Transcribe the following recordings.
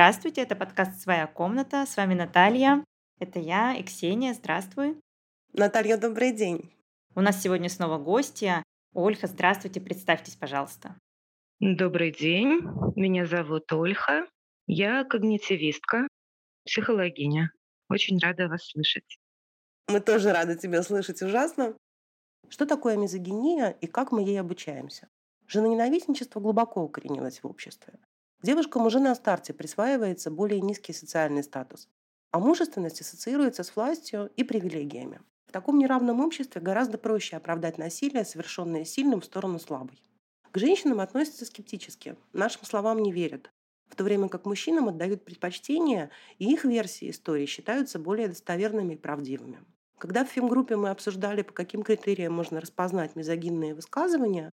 Здравствуйте, это подкаст «Своя комната». С вами Наталья. Это я и Ксения. Здравствуй. Наталья, добрый день. У нас сегодня снова гостья. Ольха, здравствуйте, представьтесь, пожалуйста. Добрый день, меня зовут Ольха. Я когнитивистка, психологиня. Очень рада вас слышать. Мы тоже рады тебя слышать ужасно. Что такое мизогиния и как мы ей обучаемся? Женоненавистничество глубоко укоренилось в обществе. Девушкам уже на старте присваивается более низкий социальный статус, а мужественность ассоциируется с властью и привилегиями. В таком неравном обществе гораздо проще оправдать насилие, совершенное сильным в сторону слабой. К женщинам относятся скептически, нашим словам не верят, в то время как мужчинам отдают предпочтение, и их версии истории считаются более достоверными и правдивыми. Когда в фемгруппе мы обсуждали, по каким критериям можно распознать мизогинные высказывания,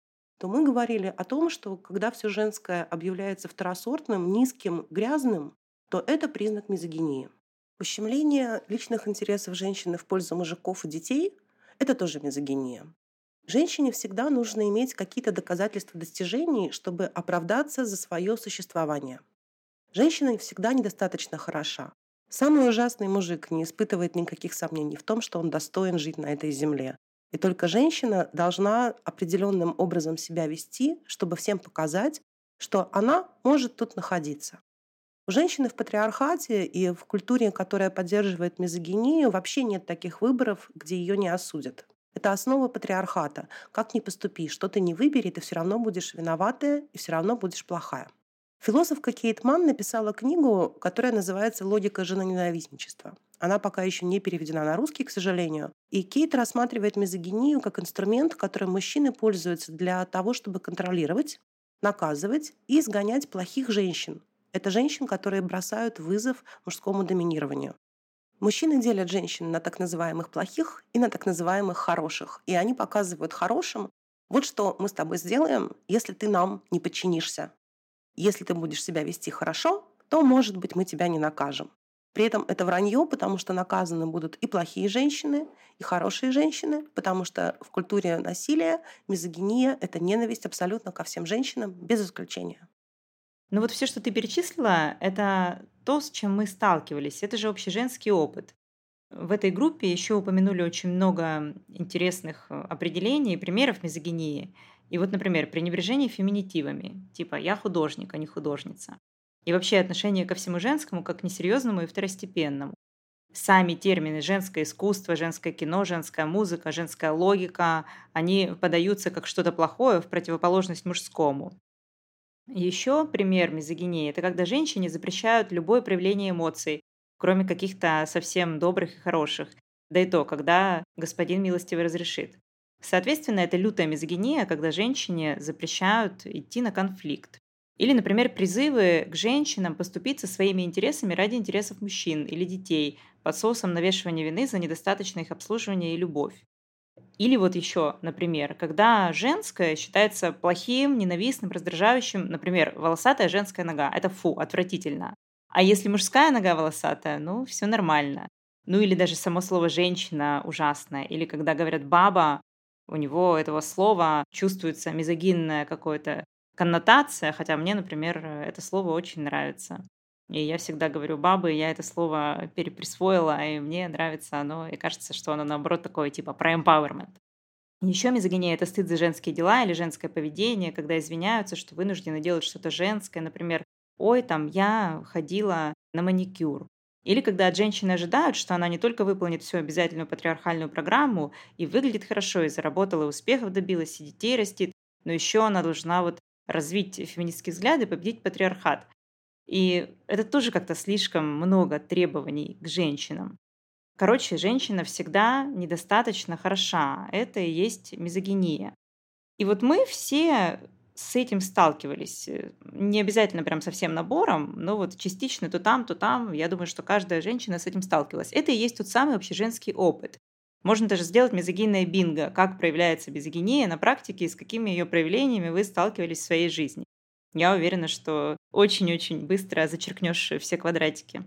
то мы говорили о том, что когда все женское объявляется второсортным, низким, грязным, то это признак мизогинии. Ущемление личных интересов женщины в пользу мужиков и детей – это тоже мизогиния. Женщине всегда нужно иметь какие-то доказательства достижений, чтобы оправдаться за свое существование. Женщина всегда недостаточно хороша. Самый ужасный мужик не испытывает никаких сомнений в том, что он достоин жить на этой земле. И только женщина должна определенным образом себя вести, чтобы всем показать, что она может тут находиться. У женщины в патриархате и в культуре, которая поддерживает мизогинию, вообще нет таких выборов, где ее не осудят. Это основа патриархата. Как ни поступи, что ты не выбери, ты все равно будешь виноватая и все равно будешь плохая. Философка Кейт Ман написала книгу, которая называется «Логика женоненавистничества». Она пока еще не переведена на русский, к сожалению. И Кейт рассматривает мизогинию как инструмент, которым мужчины пользуются для того, чтобы контролировать, наказывать и изгонять плохих женщин, это женщин, которые бросают вызов мужскому доминированию. Мужчины делят женщин на так называемых плохих и на так называемых хороших. И они показывают хорошим, вот что мы с тобой сделаем, если ты нам не подчинишься. Если ты будешь себя вести хорошо, то, может быть, мы тебя не накажем. При этом это вранье, потому что наказаны будут и плохие женщины, и хорошие женщины, потому что в культуре насилия мизогиния — это ненависть абсолютно ко всем женщинам, без исключения. Ну вот все, что ты перечислила, это то, с чем мы сталкивались. Это же общеженский опыт. В этой группе еще упомянули очень много интересных э, определений и примеров мизогинии. И вот, например, пренебрежение феминитивами, типа «я художник, а не художница». И вообще отношение ко всему женскому как к несерьезному и второстепенному. Сами термины «женское искусство», «женское кино», «женская музыка», «женская логика», они подаются как что-то плохое в противоположность мужскому. Еще пример мизогинии – это когда женщине запрещают любое проявление эмоций, кроме каких-то совсем добрых и хороших. Да и то, когда господин милостивый разрешит. Соответственно, это лютая мизогиния, когда женщине запрещают идти на конфликт. Или, например, призывы к женщинам поступиться своими интересами ради интересов мужчин или детей под соусом навешивания вины за недостаточное их обслуживание и любовь. Или вот еще, например, когда женское считается плохим, ненавистным, раздражающим, например, волосатая женская нога. Это фу, отвратительно. А если мужская нога волосатая, ну, все нормально. Ну или даже само слово «женщина» ужасное. Или когда говорят «баба», у него этого слова чувствуется мизогинная какая-то коннотация, хотя мне, например, это слово очень нравится. И я всегда говорю бабы, я это слово переприсвоила, и мне нравится оно, и кажется, что оно наоборот такое типа про empowerment. Еще мизогиния – это стыд за женские дела или женское поведение, когда извиняются, что вынуждены делать что-то женское, например, «Ой, там, я ходила на маникюр». Или когда от женщины ожидают, что она не только выполнит всю обязательную патриархальную программу и выглядит хорошо, и заработала, успехов добилась, и детей растит, но еще она должна вот развить феминистские взгляды победить патриархат. И это тоже как-то слишком много требований к женщинам. Короче, женщина всегда недостаточно хороша. Это и есть мизогиния. И вот мы все с этим сталкивались. Не обязательно прям со всем набором, но вот частично то там, то там. Я думаю, что каждая женщина с этим сталкивалась. Это и есть тот самый общеженский опыт. Можно даже сделать мизогинное бинго, как проявляется мизогиния на практике и с какими ее проявлениями вы сталкивались в своей жизни. Я уверена, что очень-очень быстро зачеркнешь все квадратики.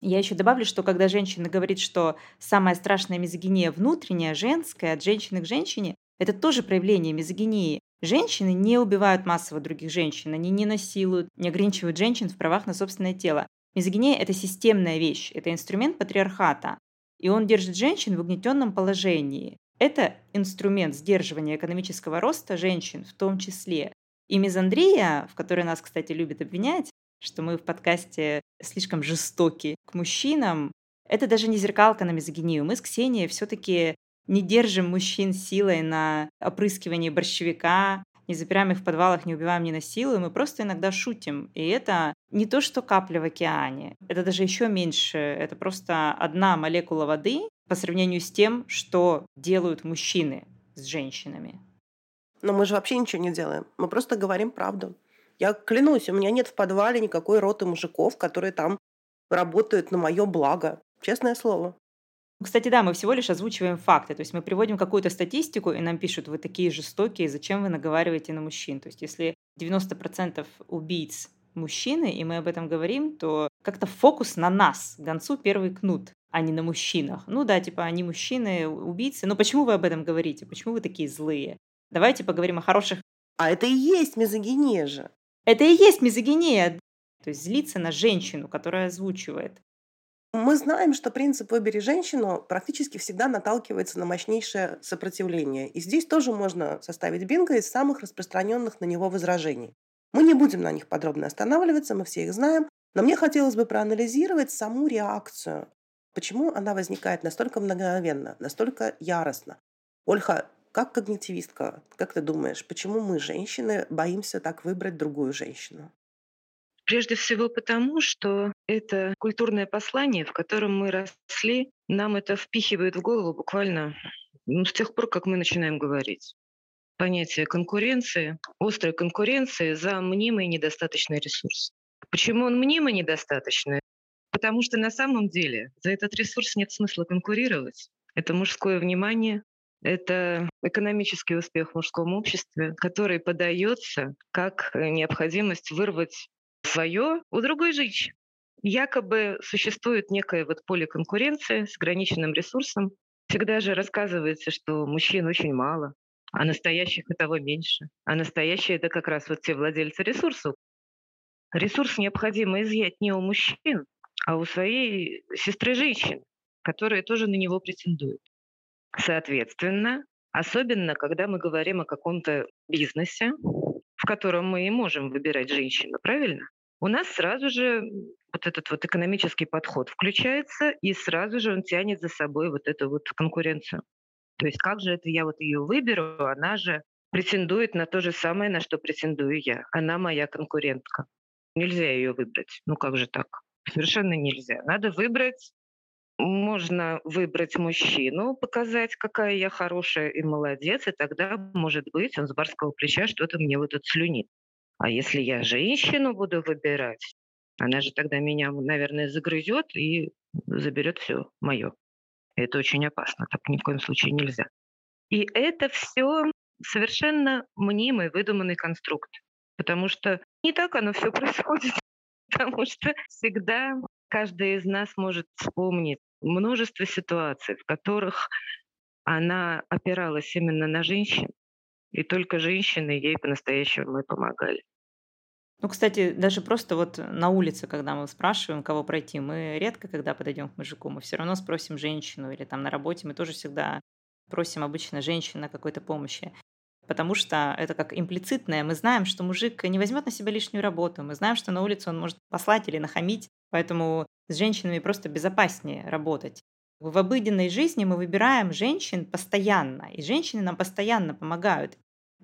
Я еще добавлю, что когда женщина говорит, что самая страшная мизогиния внутренняя, женская, от женщины к женщине, это тоже проявление мизогинии. Женщины не убивают массово других женщин, они не насилуют, не ограничивают женщин в правах на собственное тело. Мизогиния – это системная вещь, это инструмент патриархата, и он держит женщин в угнетенном положении. Это инструмент сдерживания экономического роста женщин в том числе. И мизандрия, в которой нас, кстати, любят обвинять, что мы в подкасте слишком жестоки к мужчинам, это даже не зеркалка на мизогинию. Мы с Ксенией все-таки не держим мужчин силой на опрыскивание борщевика, не запираем их в подвалах, не убиваем, не насилуем, мы просто иногда шутим. И это не то, что капля в океане, это даже еще меньше, это просто одна молекула воды по сравнению с тем, что делают мужчины с женщинами. Но мы же вообще ничего не делаем. Мы просто говорим правду. Я клянусь, у меня нет в подвале никакой роты мужиков, которые там работают на мое благо. Честное слово. Кстати, да, мы всего лишь озвучиваем факты. То есть мы приводим какую-то статистику, и нам пишут, вы такие жестокие, зачем вы наговариваете на мужчин? То есть если 90% убийц мужчины, и мы об этом говорим, то как-то фокус на нас, гонцу первый кнут, а не на мужчинах. Ну да, типа они мужчины, убийцы. Но почему вы об этом говорите? Почему вы такие злые? Давайте поговорим о хороших... А это и есть мизогиния же. Это и есть мизогиния. То есть злиться на женщину, которая озвучивает. Мы знаем, что принцип «выбери женщину» практически всегда наталкивается на мощнейшее сопротивление. И здесь тоже можно составить бинго из самых распространенных на него возражений. Мы не будем на них подробно останавливаться, мы все их знаем, но мне хотелось бы проанализировать саму реакцию. Почему она возникает настолько мгновенно, настолько яростно? Ольха, как когнитивистка, как ты думаешь, почему мы, женщины, боимся так выбрать другую женщину? Прежде всего потому, что это культурное послание, в котором мы росли, нам это впихивает в голову буквально ну, с тех пор, как мы начинаем говорить. Понятие конкуренции, острой конкуренции за мнимый недостаточный ресурс. Почему он мнимый недостаточный? Потому что на самом деле за этот ресурс нет смысла конкурировать. Это мужское внимание, это экономический успех в мужском обществе, который подается как необходимость вырвать свое у другой женщины. Якобы существует некое вот поле конкуренции с ограниченным ресурсом. Всегда же рассказывается, что мужчин очень мало, а настоящих и того меньше. А настоящие это как раз вот те владельцы ресурсов. Ресурс необходимо изъять не у мужчин, а у своей сестры женщин, которые тоже на него претендуют. Соответственно, особенно когда мы говорим о каком-то бизнесе, в котором мы и можем выбирать женщину, правильно? У нас сразу же вот этот вот экономический подход включается, и сразу же он тянет за собой вот эту вот конкуренцию. То есть как же это я вот ее выберу, она же претендует на то же самое, на что претендую я. Она моя конкурентка. Нельзя ее выбрать. Ну как же так? Совершенно нельзя. Надо выбрать можно выбрать мужчину, показать, какая я хорошая и молодец, и тогда, может быть, он с барского плеча что-то мне вот отслюнит. А если я женщину буду выбирать, она же тогда меня, наверное, загрызет и заберет все мое. Это очень опасно, так ни в коем случае нельзя. И это все совершенно мнимый, выдуманный конструкт. Потому что не так оно все происходит. Потому что всегда каждый из нас может вспомнить множество ситуаций, в которых она опиралась именно на женщин, и только женщины ей по-настоящему и помогали. Ну, кстати, даже просто вот на улице, когда мы спрашиваем, кого пройти, мы редко, когда подойдем к мужику, мы все равно спросим женщину, или там на работе мы тоже всегда просим обычно женщин на какой-то помощи. Потому что это как имплицитное. Мы знаем, что мужик не возьмет на себя лишнюю работу. Мы знаем, что на улице он может послать или нахамить. Поэтому с женщинами просто безопаснее работать. В обыденной жизни мы выбираем женщин постоянно, и женщины нам постоянно помогают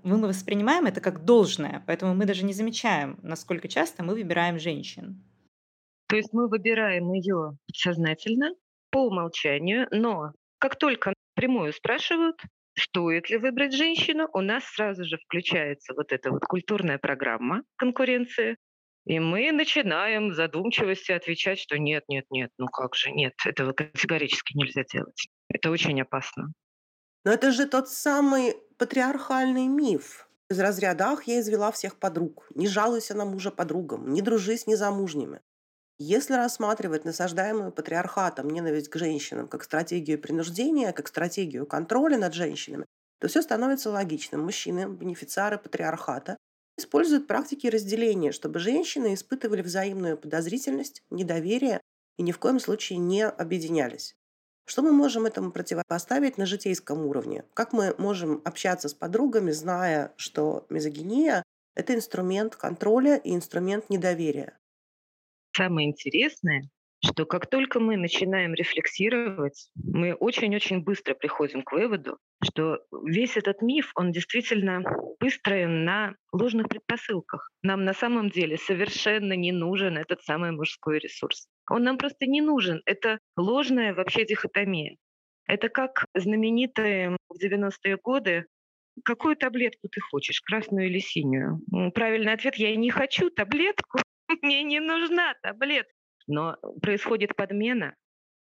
мы воспринимаем это как должное, поэтому мы даже не замечаем, насколько часто мы выбираем женщин. То есть мы выбираем ее сознательно, по умолчанию, но как только прямую спрашивают, стоит ли выбрать женщину, у нас сразу же включается вот эта вот культурная программа конкуренции, и мы начинаем в задумчивости отвечать, что нет, нет, нет, ну как же, нет, этого категорически нельзя делать. Это очень опасно. Но это же тот самый патриархальный миф. Из разряда «Ах, я извела всех подруг, не жалуйся на мужа подругам, не дружи с незамужними». Если рассматривать насаждаемую патриархатом ненависть к женщинам как стратегию принуждения, как стратегию контроля над женщинами, то все становится логичным. Мужчины, бенефициары патриархата, используют практики разделения, чтобы женщины испытывали взаимную подозрительность, недоверие и ни в коем случае не объединялись. Что мы можем этому противопоставить на житейском уровне? Как мы можем общаться с подругами, зная, что мизогиния – это инструмент контроля и инструмент недоверия? Самое интересное, что как только мы начинаем рефлексировать, мы очень-очень быстро приходим к выводу, что весь этот миф, он действительно выстроен на ложных предпосылках. Нам на самом деле совершенно не нужен этот самый мужской ресурс. Он нам просто не нужен. Это ложная вообще дихотомия. Это как знаменитые в 90-е годы какую таблетку ты хочешь, красную или синюю? Правильный ответ – я не хочу таблетку, мне не нужна таблетка. Но происходит подмена,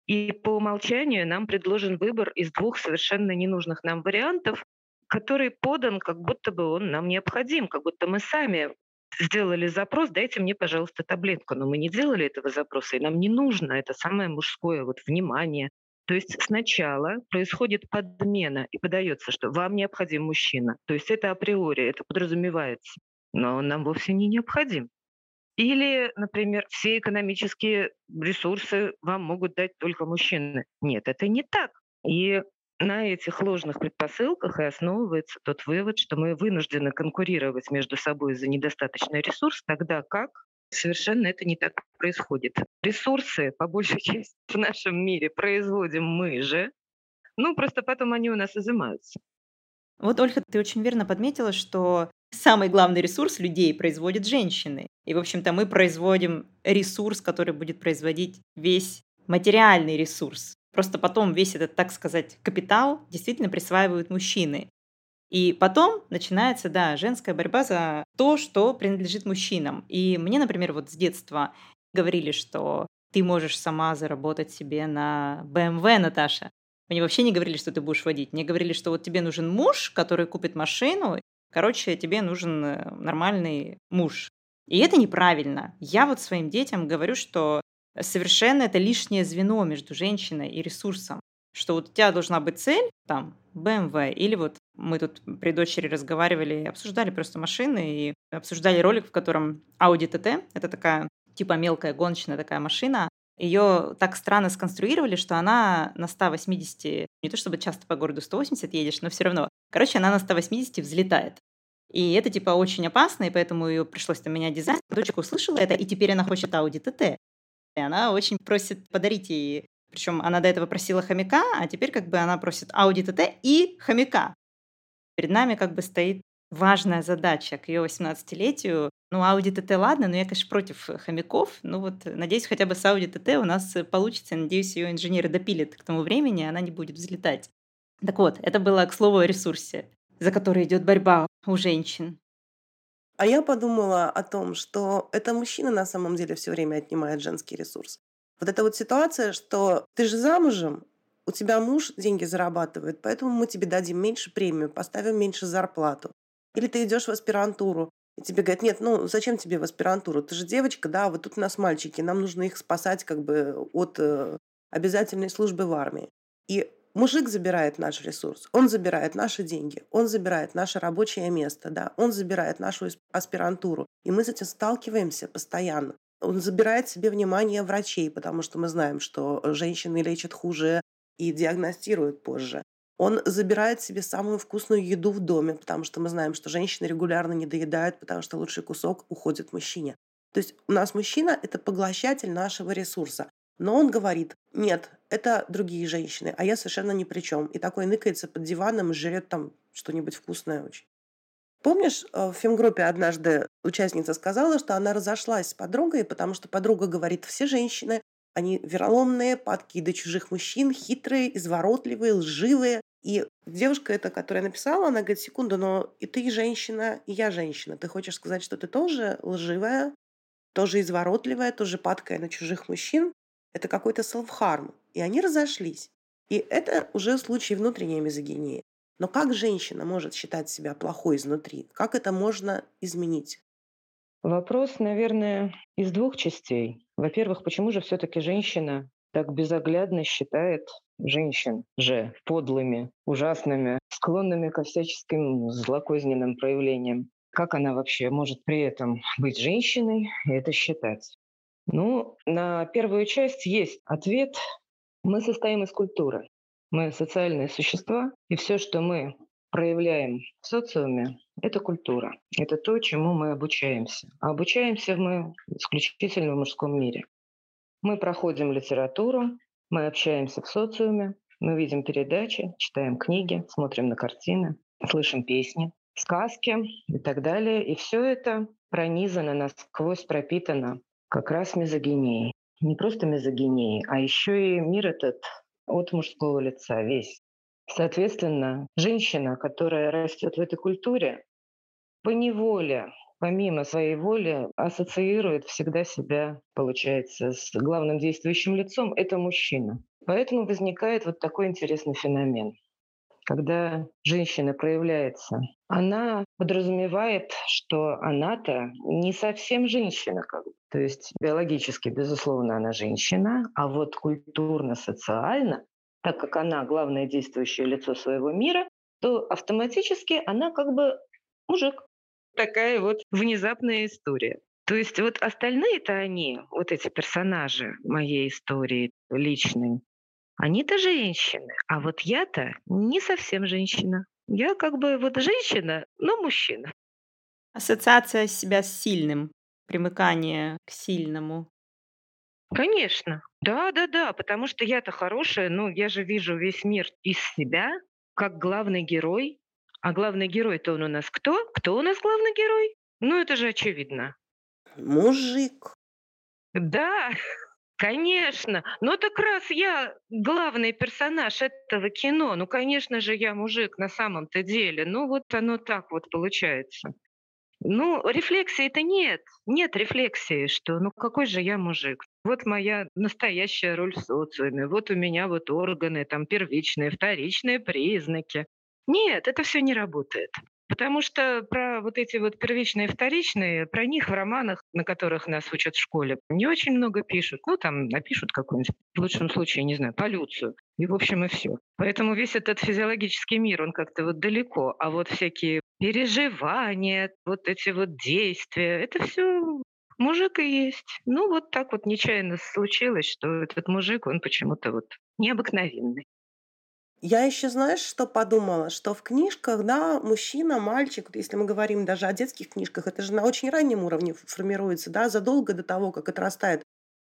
и по умолчанию нам предложен выбор из двух совершенно ненужных нам вариантов, который подан, как будто бы он нам необходим, как будто мы сами сделали запрос, дайте мне, пожалуйста, таблетку. Но мы не делали этого запроса, и нам не нужно это самое мужское вот внимание. То есть сначала происходит подмена и подается, что вам необходим мужчина. То есть это априори, это подразумевается. Но он нам вовсе не необходим. Или, например, все экономические ресурсы вам могут дать только мужчины. Нет, это не так. И на этих ложных предпосылках и основывается тот вывод, что мы вынуждены конкурировать между собой за недостаточный ресурс, тогда как совершенно это не так происходит. Ресурсы, по большей части, в нашем мире производим мы же, ну, просто потом они у нас изымаются. Вот, Ольга, ты очень верно подметила, что самый главный ресурс людей производят женщины. И, в общем-то, мы производим ресурс, который будет производить весь материальный ресурс. Просто потом весь этот, так сказать, капитал действительно присваивают мужчины. И потом начинается, да, женская борьба за то, что принадлежит мужчинам. И мне, например, вот с детства говорили, что ты можешь сама заработать себе на BMW, Наташа. Мне вообще не говорили, что ты будешь водить. Мне говорили, что вот тебе нужен муж, который купит машину. Короче, тебе нужен э, нормальный муж. И это неправильно. Я вот своим детям говорю, что совершенно это лишнее звено между женщиной и ресурсом. Что вот у тебя должна быть цель, там, BMW, или вот мы тут при дочери разговаривали, обсуждали просто машины и обсуждали ролик, в котором Audi TT, это такая типа мелкая гоночная такая машина, ее так странно сконструировали, что она на 180, не то чтобы часто по городу 180 едешь, но все равно. Короче, она на 180 взлетает. И это типа очень опасно, и поэтому ее пришлось там менять дизайн. Дочка услышала это, и теперь она хочет Audi TT. И она очень просит подарить ей. Причем она до этого просила хомяка, а теперь как бы она просит Audi TT и хомяка. Перед нами как бы стоит важная задача к ее 18-летию. Ну, Audi TT ладно, но я, конечно, против хомяков. Ну вот, надеюсь, хотя бы с Audi TT у нас получится. Надеюсь, ее инженеры допилят к тому времени, она не будет взлетать. Так вот, это было к слову о ресурсе, за который идет борьба у женщин. А я подумала о том, что это мужчина на самом деле все время отнимает женский ресурс. Вот эта вот ситуация, что ты же замужем, у тебя муж деньги зарабатывает, поэтому мы тебе дадим меньше премию, поставим меньше зарплату. Или ты идешь в аспирантуру, и тебе говорят, нет, ну зачем тебе в аспирантуру? Ты же девочка, да, вот тут у нас мальчики, нам нужно их спасать как бы от э, обязательной службы в армии. И Мужик забирает наш ресурс, он забирает наши деньги, он забирает наше рабочее место, да, он забирает нашу аспирантуру. И мы с этим сталкиваемся постоянно. Он забирает себе внимание врачей, потому что мы знаем, что женщины лечат хуже и диагностируют позже. Он забирает себе самую вкусную еду в доме, потому что мы знаем, что женщины регулярно не доедают, потому что лучший кусок уходит мужчине. То есть у нас мужчина – это поглощатель нашего ресурса. Но он говорит, нет, это другие женщины, а я совершенно ни при чем. И такой ныкается под диваном и жрет там что-нибудь вкусное очень. Помнишь, э, в фемгруппе однажды участница сказала, что она разошлась с подругой, потому что подруга говорит, все женщины, они вероломные, падки до чужих мужчин, хитрые, изворотливые, лживые. И девушка эта, которая написала, она говорит, секунду, но и ты женщина, и я женщина. Ты хочешь сказать, что ты тоже лживая, тоже изворотливая, тоже падкая на чужих мужчин? Это какой-то self-harm. И они разошлись. И это уже случай внутренней мизогинии. Но как женщина может считать себя плохой изнутри? Как это можно изменить? Вопрос, наверное, из двух частей. Во-первых, почему же все-таки женщина так безоглядно считает женщин же подлыми, ужасными, склонными ко всяческим злокозненным проявлениям. Как она вообще может при этом быть женщиной и это считать? Ну, на первую часть есть ответ. Мы состоим из культуры. Мы социальные существа, и все, что мы проявляем в социуме, это культура. Это то, чему мы обучаемся. А обучаемся мы исключительно в мужском мире. Мы проходим литературу, мы общаемся в социуме, мы видим передачи, читаем книги, смотрим на картины, слышим песни, сказки и так далее. И все это пронизано насквозь, пропитано как раз мизогинией. Не просто мизогинией, а еще и мир этот от мужского лица весь. Соответственно, женщина, которая растет в этой культуре, по неволе, помимо своей воли, ассоциирует всегда себя, получается, с главным действующим лицом. Это мужчина. Поэтому возникает вот такой интересный феномен. Когда женщина проявляется, она подразумевает, что она-то не совсем женщина, как бы. То есть биологически, безусловно, она женщина, а вот культурно-социально, так как она главное действующее лицо своего мира, то автоматически она как бы мужик. Такая вот внезапная история. То есть вот остальные-то они, вот эти персонажи моей истории личной, они-то женщины, а вот я-то не совсем женщина. Я как бы вот женщина, но мужчина. Ассоциация себя с сильным, примыкание к сильному. Конечно. Да, да, да, потому что я-то хорошая, ну, я же вижу весь мир из себя, как главный герой. А главный герой-то он у нас кто? Кто у нас главный герой? Ну, это же очевидно. Мужик. Да, Конечно. Ну так раз я главный персонаж этого кино, ну, конечно же, я мужик на самом-то деле. Ну, вот оно так вот получается. Ну, рефлексии-то нет. Нет рефлексии, что ну какой же я мужик. Вот моя настоящая роль в социуме. Вот у меня вот органы, там первичные, вторичные признаки. Нет, это все не работает. Потому что про вот эти вот первичные и вторичные, про них в романах, на которых нас учат в школе, не очень много пишут. Ну, там напишут какую-нибудь, в лучшем случае, не знаю, полюцию. И, в общем, и все. Поэтому весь этот физиологический мир, он как-то вот далеко. А вот всякие переживания, вот эти вот действия, это все мужик и есть. Ну, вот так вот нечаянно случилось, что этот мужик, он почему-то вот необыкновенный. Я еще, знаешь, что подумала? Что в книжках, да, мужчина, мальчик, если мы говорим даже о детских книжках, это же на очень раннем уровне формируется, да, задолго до того, как отрастает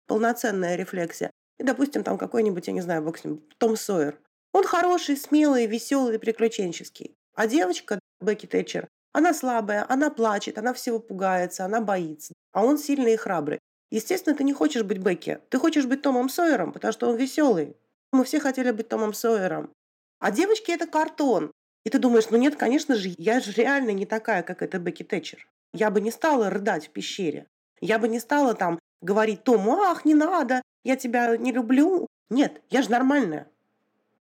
полноценная рефлексия. И, допустим, там какой-нибудь, я не знаю, бог Том Сойер. Он хороший, смелый, веселый, приключенческий. А девочка, Бекки Тэтчер, она слабая, она плачет, она всего пугается, она боится. А он сильный и храбрый. Естественно, ты не хочешь быть Бекки. Ты хочешь быть Томом Сойером, потому что он веселый. Мы все хотели быть Томом Сойером. А девочки это картон. И ты думаешь, ну нет, конечно же, я же реально не такая, как эта Бекки Тэтчер. Я бы не стала рыдать в пещере. Я бы не стала там говорить Тому, ах, не надо, я тебя не люблю. Нет, я же нормальная.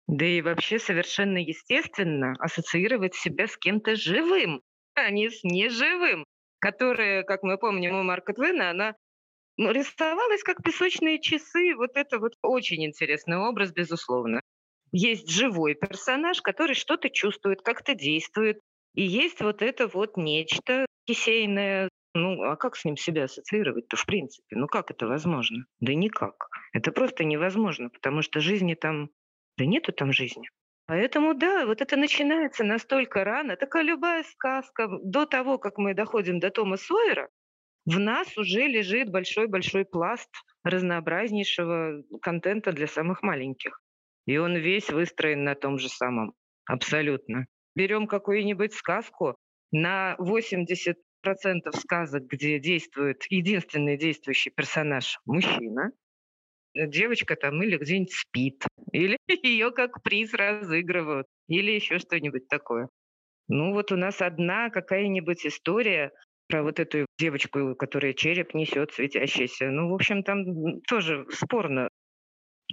Да и вообще совершенно естественно ассоциировать себя с кем-то живым, а не с неживым, которая, как мы помним у Марка Твена, она ну, рисовалась как песочные часы. Вот это вот очень интересный образ, безусловно. Есть живой персонаж, который что-то чувствует, как-то действует. И есть вот это вот нечто кисейное. Ну, а как с ним себя ассоциировать-то в принципе? Ну, как это возможно? Да никак. Это просто невозможно, потому что жизни там... Да нету там жизни. Поэтому, да, вот это начинается настолько рано. Такая любая сказка. До того, как мы доходим до Тома Сойера, в нас уже лежит большой-большой пласт разнообразнейшего контента для самых маленьких. И он весь выстроен на том же самом. Абсолютно. Берем какую-нибудь сказку, на 80% сказок, где действует единственный действующий персонаж – мужчина, девочка там или где-нибудь спит, или ее как приз разыгрывают, или еще что-нибудь такое. Ну вот у нас одна какая-нибудь история про вот эту девочку, которая череп несет светящийся. Ну, в общем, там тоже спорно.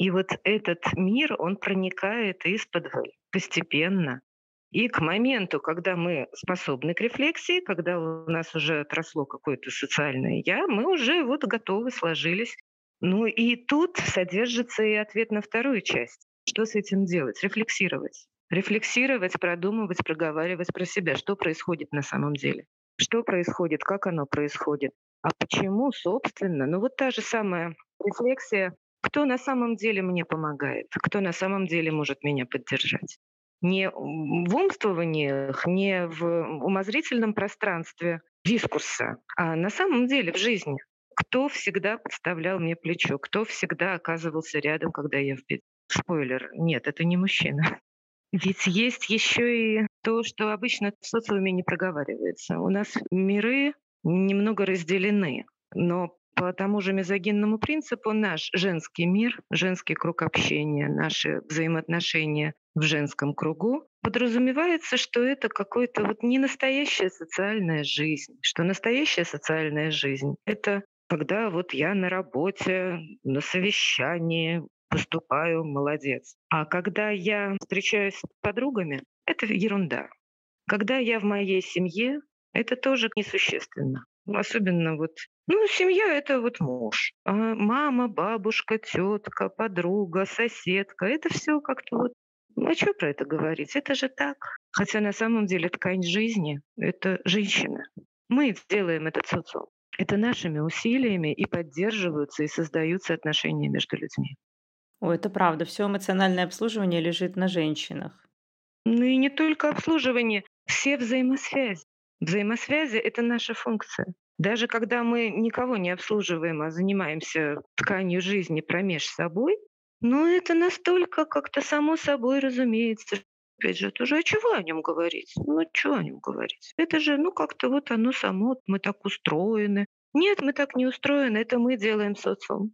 И вот этот мир, он проникает из-под постепенно. И к моменту, когда мы способны к рефлексии, когда у нас уже отросло какое-то социальное «я», мы уже вот готовы, сложились. Ну и тут содержится и ответ на вторую часть. Что с этим делать? Рефлексировать. рефлексировать, продумывать, проговаривать про себя, что происходит на самом деле, что происходит, как оно происходит, а почему, собственно. Ну вот та же самая рефлексия, кто на самом деле мне помогает, кто на самом деле может меня поддержать. Не в умствованиях, не в умозрительном пространстве дискурса, а на самом деле в жизни. Кто всегда подставлял мне плечо, кто всегда оказывался рядом, когда я в беде. Спойлер, нет, это не мужчина. Ведь есть еще и то, что обычно в социуме не проговаривается. У нас миры немного разделены, но по тому же мизогинному принципу наш женский мир, женский круг общения, наши взаимоотношения в женском кругу подразумевается, что это какой-то вот не настоящая социальная жизнь, что настоящая социальная жизнь — это когда вот я на работе, на совещании, поступаю, молодец. А когда я встречаюсь с подругами, это ерунда. Когда я в моей семье, это тоже несущественно. Особенно вот, ну, семья — это вот муж. А мама, бабушка, тетка, подруга, соседка — это все как-то вот ну, а что про это говорить? Это же так. Хотя на самом деле ткань жизни — это женщина. Мы делаем этот социум. Это нашими усилиями и поддерживаются, и создаются отношения между людьми. О, это правда. Все эмоциональное обслуживание лежит на женщинах. Ну и не только обслуживание, все взаимосвязи. Взаимосвязи — это наша функция. Даже когда мы никого не обслуживаем, а занимаемся тканью жизни промеж собой, ну это настолько как-то само собой разумеется. Опять же, тоже, а чего о нем говорить? Ну, чего о нем говорить? Это же, ну, как-то вот оно само, мы так устроены. Нет, мы так не устроены, это мы делаем социум.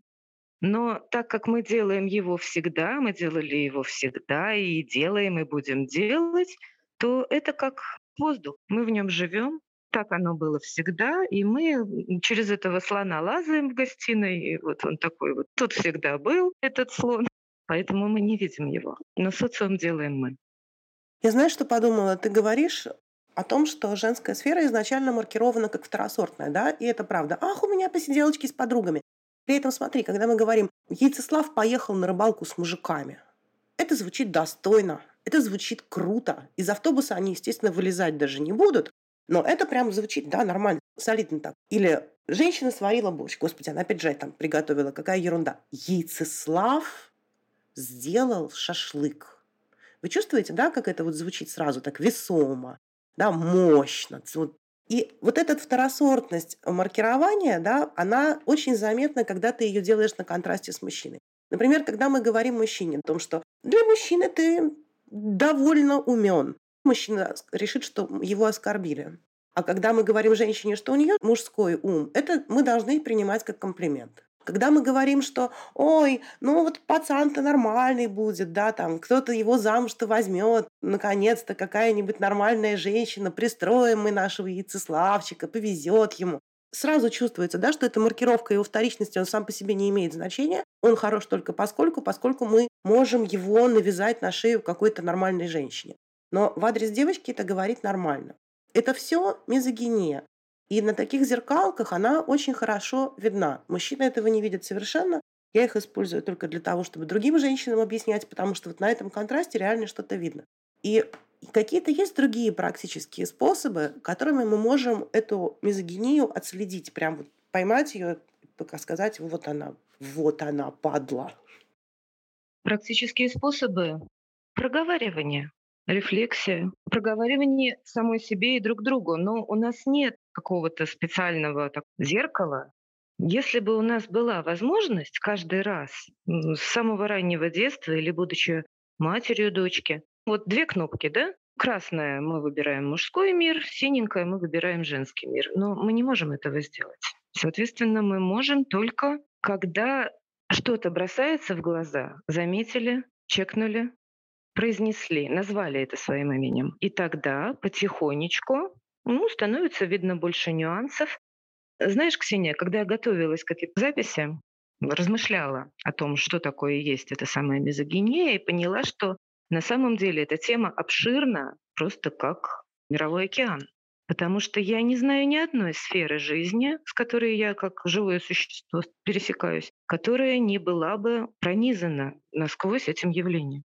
Но так как мы делаем его всегда, мы делали его всегда и делаем, и будем делать, то это как воздух. Мы в нем живем, так оно было всегда, и мы через этого слона лазаем в гостиной, и вот он такой вот. Тут всегда был этот слон, поэтому мы не видим его. Но социум делаем мы. Я знаю, что подумала. Ты говоришь о том, что женская сфера изначально маркирована как второсортная, да, и это правда. Ах, у меня посиделочки с подругами. При этом смотри, когда мы говорим «Яйцеслав поехал на рыбалку с мужиками», это звучит достойно, это звучит круто. Из автобуса они, естественно, вылезать даже не будут, но это прям звучит, да, нормально, солидно так. Или женщина сварила борщ. Господи, она опять же там приготовила. Какая ерунда. Яйцеслав сделал шашлык. Вы чувствуете, да, как это вот звучит сразу так весомо, да, мощно. И вот эта второсортность маркирования, да, она очень заметна, когда ты ее делаешь на контрасте с мужчиной. Например, когда мы говорим мужчине о том, что для мужчины ты довольно умен. Мужчина решит, что его оскорбили. А когда мы говорим женщине, что у нее мужской ум, это мы должны принимать как комплимент. Когда мы говорим, что ой, ну вот пацан-то нормальный будет, да, там кто-то его замуж-то возьмет, наконец-то какая-нибудь нормальная женщина, пристроим мы нашего яйцеславчика, повезет ему. Сразу чувствуется, да, что эта маркировка его вторичности, он сам по себе не имеет значения. Он хорош только поскольку, поскольку мы можем его навязать на шею какой-то нормальной женщине. Но в адрес девочки это говорить нормально. Это все мизогиния. И на таких зеркалках она очень хорошо видна. Мужчины этого не видят совершенно. Я их использую только для того, чтобы другим женщинам объяснять, потому что вот на этом контрасте реально что-то видно. И какие-то есть другие практические способы, которыми мы можем эту мизогинию отследить, прям вот поймать ее, пока сказать, вот она, вот она, падла. Практические способы проговаривания рефлексия, проговаривание самой себе и друг другу. Но у нас нет какого-то специального так, зеркала. Если бы у нас была возможность каждый раз с самого раннего детства или будучи матерью дочки, вот две кнопки, да? Красная мы выбираем мужской мир, синенькая мы выбираем женский мир. Но мы не можем этого сделать. Соответственно, мы можем только, когда что-то бросается в глаза, заметили, чекнули, произнесли, назвали это своим именем. И тогда потихонечку ну, становится видно больше нюансов. Знаешь, Ксения, когда я готовилась к этой записи, размышляла о том, что такое есть эта самая мизогиния, и поняла, что на самом деле эта тема обширна, просто как мировой океан. Потому что я не знаю ни одной сферы жизни, с которой я как живое существо пересекаюсь, которая не была бы пронизана насквозь этим явлением.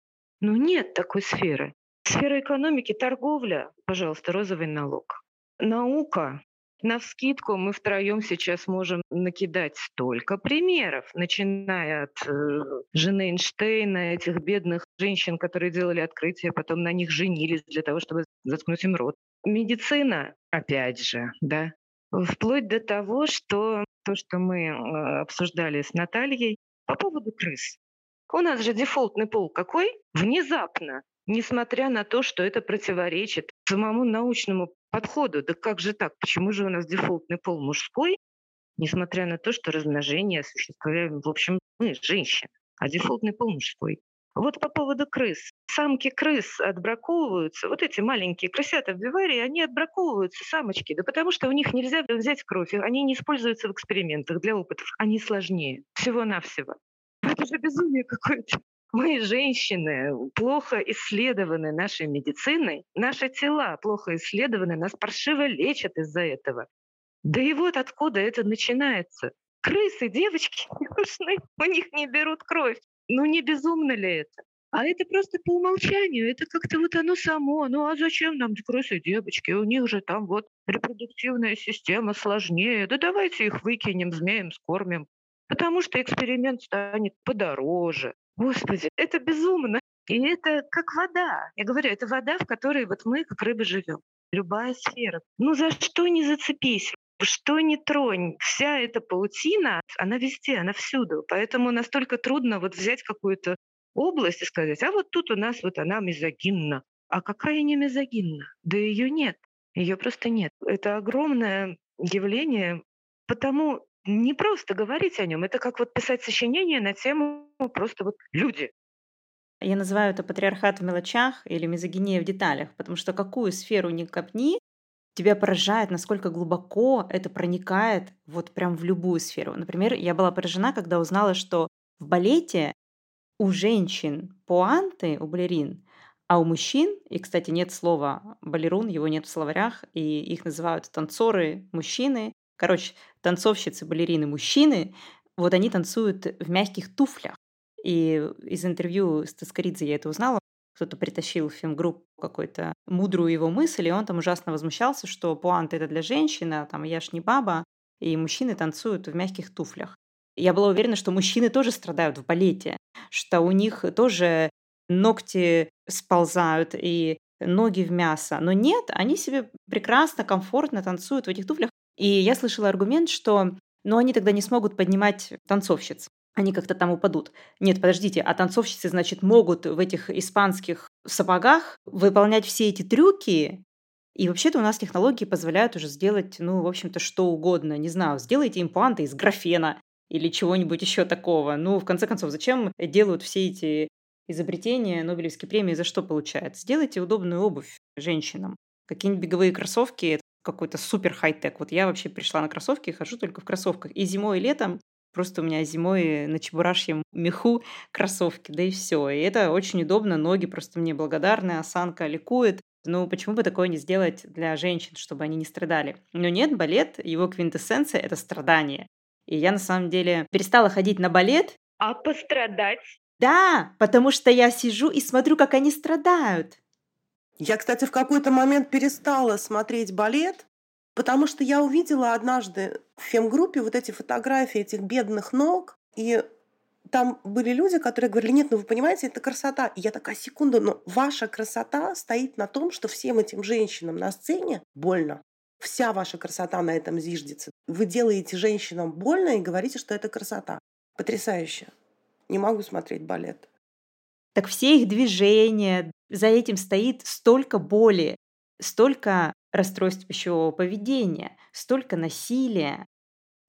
Ну нет такой сферы. Сфера экономики, торговля, пожалуйста, розовый налог. Наука, на вскидку мы втроем сейчас можем накидать столько примеров, начиная от э, жены Эйнштейна, этих бедных женщин, которые делали открытия, потом на них женились для того, чтобы заткнуть им рот. Медицина, опять же, да, вплоть до того, что то, что мы э, обсуждали с Натальей по поводу крыс. У нас же дефолтный пол какой? Внезапно несмотря на то, что это противоречит самому научному подходу. Да как же так? Почему же у нас дефолтный пол мужской, несмотря на то, что размножение осуществляем, в общем, мы, женщины, а дефолтный пол мужской? Вот по поводу крыс. Самки крыс отбраковываются. Вот эти маленькие крысята в Биварии, они отбраковываются, самочки. Да потому что у них нельзя взять кровь. Они не используются в экспериментах для опытов. Они сложнее. Всего-навсего. Это же безумие какое-то. Мы, женщины, плохо исследованы нашей медициной, наши тела плохо исследованы, нас паршиво лечат из-за этого. Да и вот откуда это начинается. Крысы, девочки не нужны, у них не берут кровь. Ну не безумно ли это? А это просто по умолчанию, это как-то вот оно само. Ну а зачем нам крысы девочки? У них же там вот репродуктивная система сложнее. Да давайте их выкинем, змеем скормим. Потому что эксперимент станет подороже. Господи, это безумно. И это как вода. Я говорю, это вода, в которой вот мы, как рыбы, живем. Любая сфера. Ну за что не зацепись, что не тронь, вся эта паутина, она везде, она всюду. Поэтому настолько трудно вот взять какую-то область и сказать, а вот тут у нас вот она мизогинна. А какая не мизогинна? Да ее нет. Ее просто нет. Это огромное явление, потому не просто говорить о нем, это как вот писать сочинение на тему просто вот люди. Я называю это патриархат в мелочах или мизогиния в деталях, потому что какую сферу ни копни, тебя поражает, насколько глубоко это проникает вот прям в любую сферу. Например, я была поражена, когда узнала, что в балете у женщин пуанты, у балерин, а у мужчин, и, кстати, нет слова балерун, его нет в словарях, и их называют танцоры мужчины, Короче, танцовщицы, балерины, мужчины, вот они танцуют в мягких туфлях. И из интервью с Таскаридзе я это узнала. Кто-то притащил в фемгрупп какой-то мудрую его мысль, и он там ужасно возмущался, что пуант это для женщины, а там я ж не баба, и мужчины танцуют в мягких туфлях. Я была уверена, что мужчины тоже страдают в балете, что у них тоже ногти сползают и ноги в мясо. Но нет, они себе прекрасно, комфортно танцуют в этих туфлях. И я слышала аргумент, что ну, они тогда не смогут поднимать танцовщиц. Они как-то там упадут. Нет, подождите, а танцовщицы, значит, могут в этих испанских сапогах выполнять все эти трюки, и вообще-то у нас технологии позволяют уже сделать, ну, в общем-то, что угодно. Не знаю, сделайте импланты из графена или чего-нибудь еще такого. Ну, в конце концов, зачем делают все эти изобретения, Нобелевские премии, за что получают? Сделайте удобную обувь женщинам. Какие-нибудь беговые кроссовки какой-то супер хай-тек. Вот я вообще пришла на кроссовки и хожу только в кроссовках. И зимой, и летом просто у меня зимой на чебурашьем меху кроссовки, да и все. И это очень удобно, ноги просто мне благодарны, осанка ликует. Ну, почему бы такое не сделать для женщин, чтобы они не страдали? Но нет, балет, его квинтэссенция — это страдание. И я на самом деле перестала ходить на балет. А пострадать? Да, потому что я сижу и смотрю, как они страдают. Я, кстати, в какой-то момент перестала смотреть балет, потому что я увидела однажды в фем-группе вот эти фотографии этих бедных ног, и там были люди, которые говорили, нет, ну вы понимаете, это красота. И я такая, секунду, но ваша красота стоит на том, что всем этим женщинам на сцене больно. Вся ваша красота на этом зиждется. Вы делаете женщинам больно и говорите, что это красота. Потрясающе. Не могу смотреть балет. Так все их движения, за этим стоит столько боли, столько расстройств пищевого поведения, столько насилия.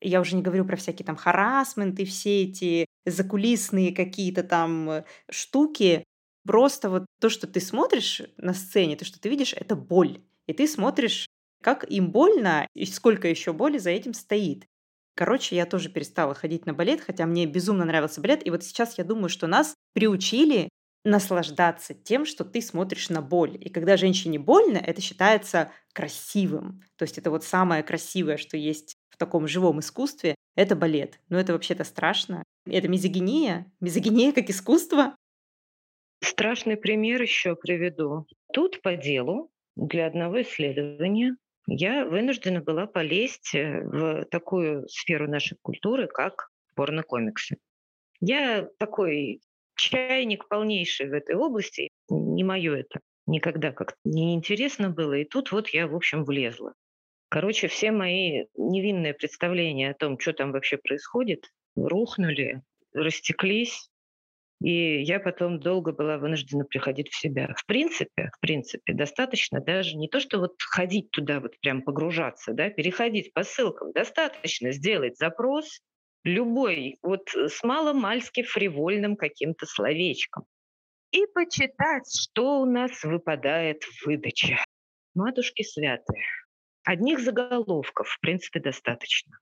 Я уже не говорю про всякие там харасменты, все эти закулисные какие-то там э, штуки. Просто вот то, что ты смотришь на сцене, то, что ты видишь, это боль. И ты смотришь, как им больно и сколько еще боли за этим стоит. Короче, я тоже перестала ходить на балет, хотя мне безумно нравился балет. И вот сейчас я думаю, что нас приучили наслаждаться тем, что ты смотришь на боль. И когда женщине больно, это считается красивым. То есть это вот самое красивое, что есть в таком живом искусстве, это балет. Но это вообще-то страшно. Это мизогиния. Мизогиния как искусство. Страшный пример еще приведу. тут по делу для одного исследования я вынуждена была полезть э, в такую сферу нашей культуры, как порнокомиксы. Я такой чайник полнейший в этой области, не мое это, никогда как-то не интересно было, и тут вот я, в общем, влезла. Короче, все мои невинные представления о том, что там вообще происходит, рухнули, растеклись, и я потом долго была вынуждена приходить в себя. В принципе, в принципе, достаточно даже не то, что вот ходить туда, вот прям погружаться, да, переходить по ссылкам. Достаточно сделать запрос любой, вот с маломальски фривольным каким-то словечком. И почитать, что у нас выпадает в выдаче. Матушки святые. Одних заголовков, в принципе, достаточно.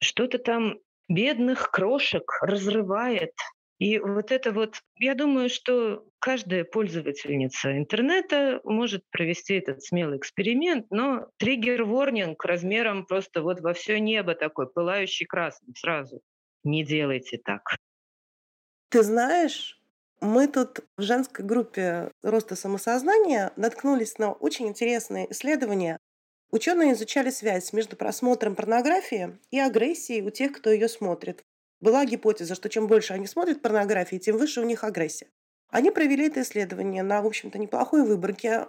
Что-то там бедных крошек разрывает и вот это вот, я думаю, что каждая пользовательница интернета может провести этот смелый эксперимент, но триггер-ворнинг размером просто вот во все небо такой, пылающий красным сразу. Не делайте так. Ты знаешь, мы тут в женской группе роста самосознания наткнулись на очень интересные исследования. Ученые изучали связь между просмотром порнографии и агрессией у тех, кто ее смотрит. Была гипотеза, что чем больше они смотрят порнографии, тем выше у них агрессия. Они провели это исследование на, в общем-то, неплохой выборке.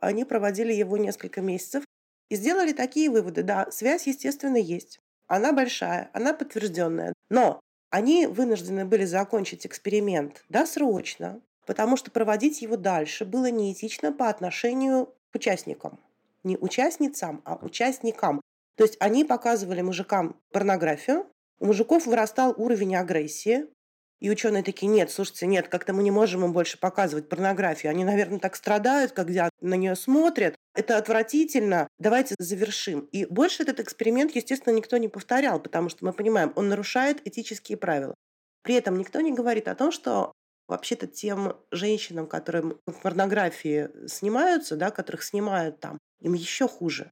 Они проводили его несколько месяцев и сделали такие выводы. Да, связь, естественно, есть. Она большая, она подтвержденная. Но они вынуждены были закончить эксперимент досрочно, потому что проводить его дальше было неэтично по отношению к участникам. Не участницам, а участникам. То есть они показывали мужикам порнографию, у мужиков вырастал уровень агрессии, и ученые такие, нет, слушайте, нет, как-то мы не можем им больше показывать порнографию. Они, наверное, так страдают, когда на нее смотрят. Это отвратительно. Давайте завершим. И больше этот эксперимент, естественно, никто не повторял, потому что мы понимаем, он нарушает этические правила. При этом никто не говорит о том, что вообще-то тем женщинам, которые в порнографии снимаются, да, которых снимают там, им еще хуже.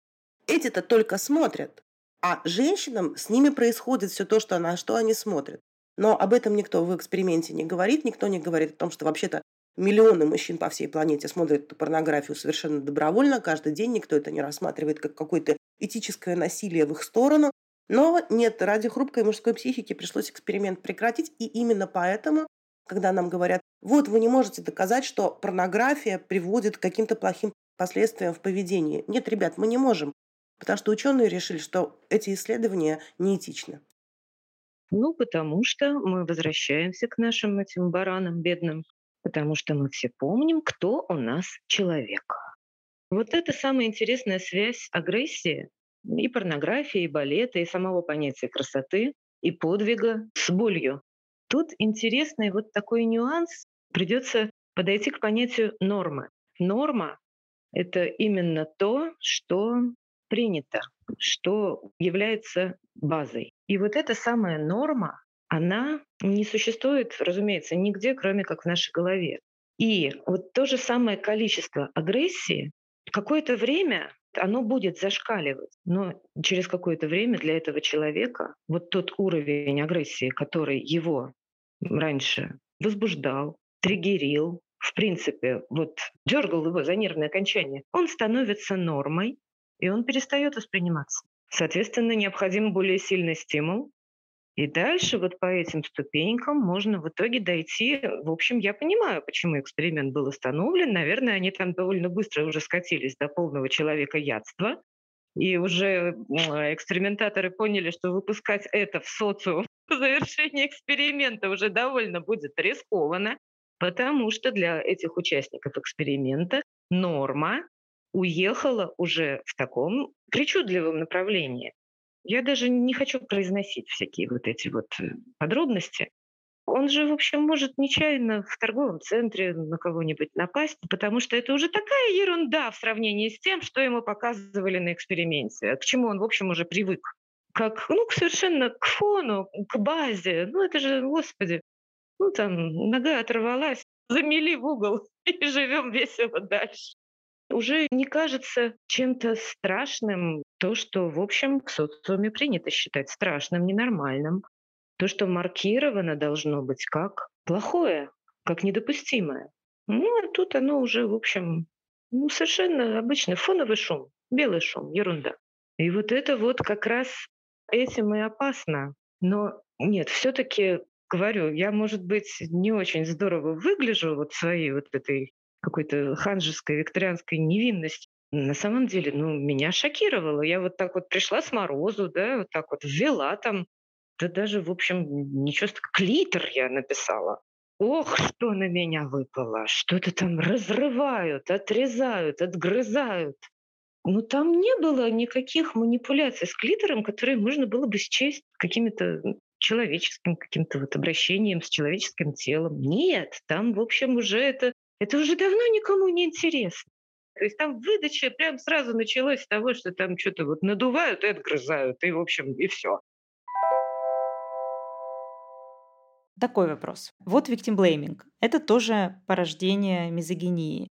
Эти-то только смотрят. А женщинам с ними происходит все то, что, на что они смотрят. Но об этом никто в эксперименте не говорит, никто не говорит о том, что вообще-то миллионы мужчин по всей планете смотрят эту порнографию совершенно добровольно, каждый день никто это не рассматривает как какое-то этическое насилие в их сторону. Но нет, ради хрупкой мужской психики пришлось эксперимент прекратить, и именно поэтому, когда нам говорят, вот вы не можете доказать, что порнография приводит к каким-то плохим последствиям в поведении. Нет, ребят, мы не можем. Потому что ученые решили, что эти исследования неэтичны. Ну, потому что мы возвращаемся к нашим этим баранам бедным, потому что мы все помним, кто у нас человек. Вот это самая интересная связь агрессии и порнографии, и балета, и самого понятия красоты, и подвига с болью. Тут интересный вот такой нюанс. Придется подойти к понятию нормы. Норма — это именно то, что принято, что является базой. И вот эта самая норма, она не существует, разумеется, нигде, кроме как в нашей голове. И вот то же самое количество агрессии какое-то время оно будет зашкаливать. Но через какое-то время для этого человека вот тот уровень агрессии, который его раньше возбуждал, триггерил, в принципе, вот дергал его за нервное окончание, он становится нормой, и он перестает восприниматься. Соответственно, необходим более сильный стимул. И дальше вот по этим ступенькам можно в итоге дойти. В общем, я понимаю, почему эксперимент был остановлен. Наверное, они там довольно быстро уже скатились до полного человека ядства. И уже экспериментаторы поняли, что выпускать это в социум по завершении эксперимента уже довольно будет рискованно, потому что для этих участников эксперимента норма уехала уже в таком причудливом направлении. Я даже не хочу произносить всякие вот эти вот э, подробности. Он же, в общем, может нечаянно в торговом центре на кого-нибудь напасть, потому что это уже такая ерунда в сравнении с тем, что ему показывали на эксперименте, к чему он, в общем, уже привык. Как, ну, совершенно к фону, к базе. Ну, это же, господи, ну, там, нога оторвалась, замели в угол и живем весело дальше уже не кажется чем-то страшным то, что, в общем, в социуме принято считать страшным, ненормальным. То, что маркировано должно быть как плохое, как недопустимое. Ну, а тут оно уже, в общем, Ну, совершенно обычный фоновый шум, белый шум, ерунда. И вот это вот как раз этим и опасно. Но нет, все таки говорю, я, может быть, не очень здорово выгляжу вот своей вот этой какой-то ханжеской викторианской невинности. На самом деле, ну, меня шокировало. Я вот так вот пришла с морозу, да, вот так вот ввела там, да даже, в общем, ничего, клитер я написала. Ох, что на меня выпало! Что-то там разрывают, отрезают, отгрызают. Ну, там не было никаких манипуляций с клитором, которые можно было бы счесть какими-то человеческим каким-то вот обращением с человеческим телом. Нет, там, в общем, уже это, это уже давно никому не интересно. То есть там выдача прям сразу началась с того, что там что-то вот надувают и отгрызают, и, в общем, и все. Такой вопрос. Вот victim blaming. Это тоже порождение мизогинии.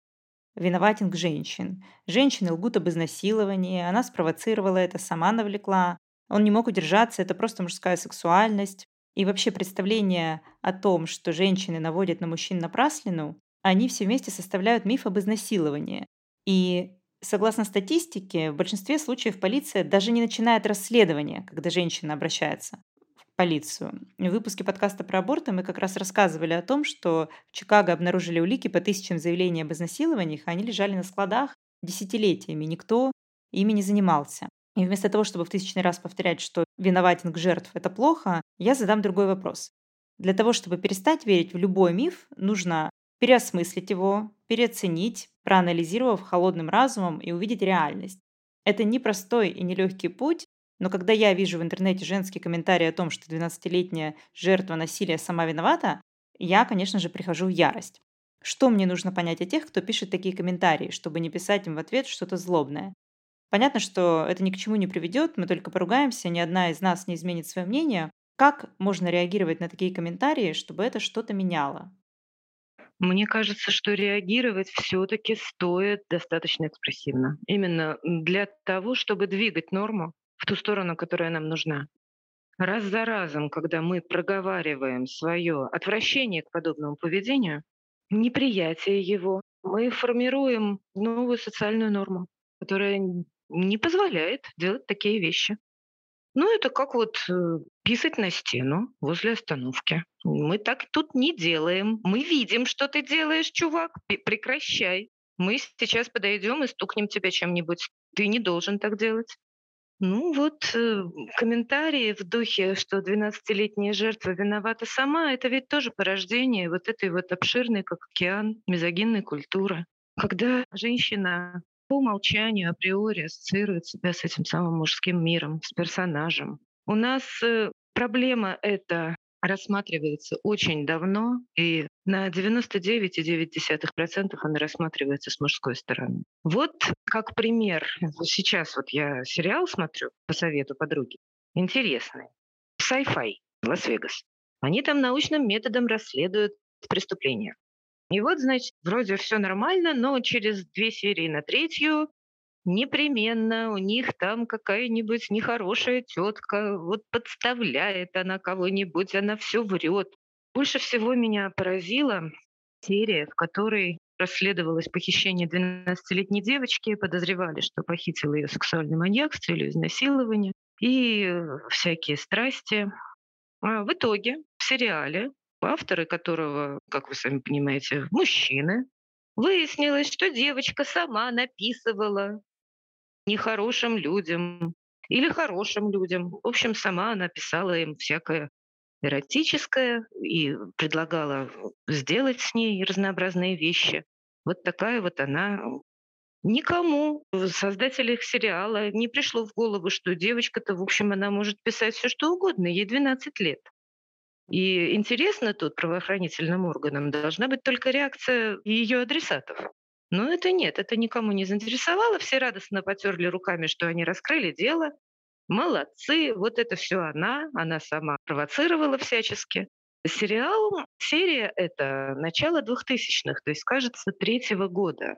Виноватинг женщин. Женщины лгут об изнасиловании, она спровоцировала это, сама навлекла. Он не мог удержаться, это просто мужская сексуальность. И вообще представление о том, что женщины наводят на мужчин напраслину, они все вместе составляют миф об изнасиловании. И согласно статистике, в большинстве случаев полиция даже не начинает расследование, когда женщина обращается полицию. В выпуске подкаста про аборты мы как раз рассказывали о том, что в Чикаго обнаружили улики по тысячам заявлений об изнасилованиях, а они лежали на складах десятилетиями, никто ими не занимался. И вместо того, чтобы в тысячный раз повторять, что виноватинг жертв – это плохо, я задам другой вопрос. Для того, чтобы перестать верить в любой миф, нужно переосмыслить его, переоценить, проанализировав холодным разумом и увидеть реальность. Это непростой и нелегкий путь, но когда я вижу в интернете женские комментарии о том, что 12-летняя жертва насилия сама виновата, я, конечно же, прихожу в ярость. Что мне нужно понять о тех, кто пишет такие комментарии, чтобы не писать им в ответ что-то злобное? Понятно, что это ни к чему не приведет, мы только поругаемся, ни одна из нас не изменит свое мнение. Как можно реагировать на такие комментарии, чтобы это что-то меняло? Мне кажется, что реагировать все-таки стоит достаточно экспрессивно. Именно для того, чтобы двигать норму, в ту сторону, которая нам нужна. Раз за разом, когда мы проговариваем свое отвращение к подобному поведению, неприятие его, мы формируем новую социальную норму, которая не позволяет делать такие вещи. Ну, это как вот э, писать на стену возле остановки. Мы так тут не делаем. Мы видим, что ты делаешь, чувак. Прекращай. Мы сейчас подойдем и стукнем тебя чем-нибудь. Ты не должен так делать. Ну вот э, комментарии в духе, что 12-летняя жертва виновата сама, это ведь тоже порождение вот этой вот обширной, как океан, мизогинной культуры. Когда женщина по умолчанию априори ассоциирует себя с этим самым мужским миром, с персонажем. У нас э, проблема эта рассматривается очень давно, и на 99,9% она рассматривается с мужской стороны. Вот как пример. Сейчас вот я сериал смотрю по совету подруги. Интересный. Sci-fi. Лас-Вегас. Они там научным методом расследуют преступления. И вот, значит, вроде все нормально, но через две серии на третью непременно у них там какая-нибудь нехорошая тетка, вот подставляет она кого-нибудь, она все врет. Больше всего меня поразила серия, в которой расследовалось похищение 12-летней девочки, подозревали, что похитил ее сексуальный маньяк с целью изнасилования и всякие страсти. А в итоге в сериале, авторы которого, как вы сами понимаете, мужчины, выяснилось, что девочка сама написывала нехорошим людям или хорошим людям. В общем, сама она писала им всякое эротическое и предлагала сделать с ней разнообразные вещи. Вот такая вот она. Никому, создателям сериала, не пришло в голову, что девочка-то, в общем, она может писать все, что угодно. Ей 12 лет. И интересно тут правоохранительным органам должна быть только реакция ее адресатов. Но это нет, это никому не заинтересовало. Все радостно потерли руками, что они раскрыли дело. Молодцы, вот это все она, она сама провоцировала всячески. Сериал, серия это начало 2000-х, то есть, кажется, третьего года.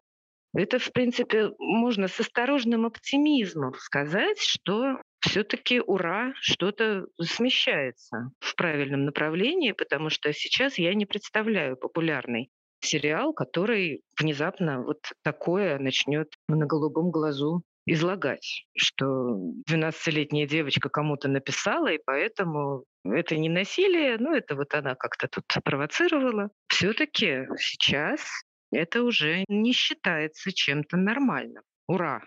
Это, в принципе, можно с осторожным оптимизмом сказать, что все-таки ура, что-то смещается в правильном направлении, потому что сейчас я не представляю популярной сериал, который внезапно вот такое начнет на голубом глазу излагать, что 12-летняя девочка кому-то написала, и поэтому это не насилие, ну это вот она как-то тут провоцировала. Все-таки сейчас это уже не считается чем-то нормальным. Ура!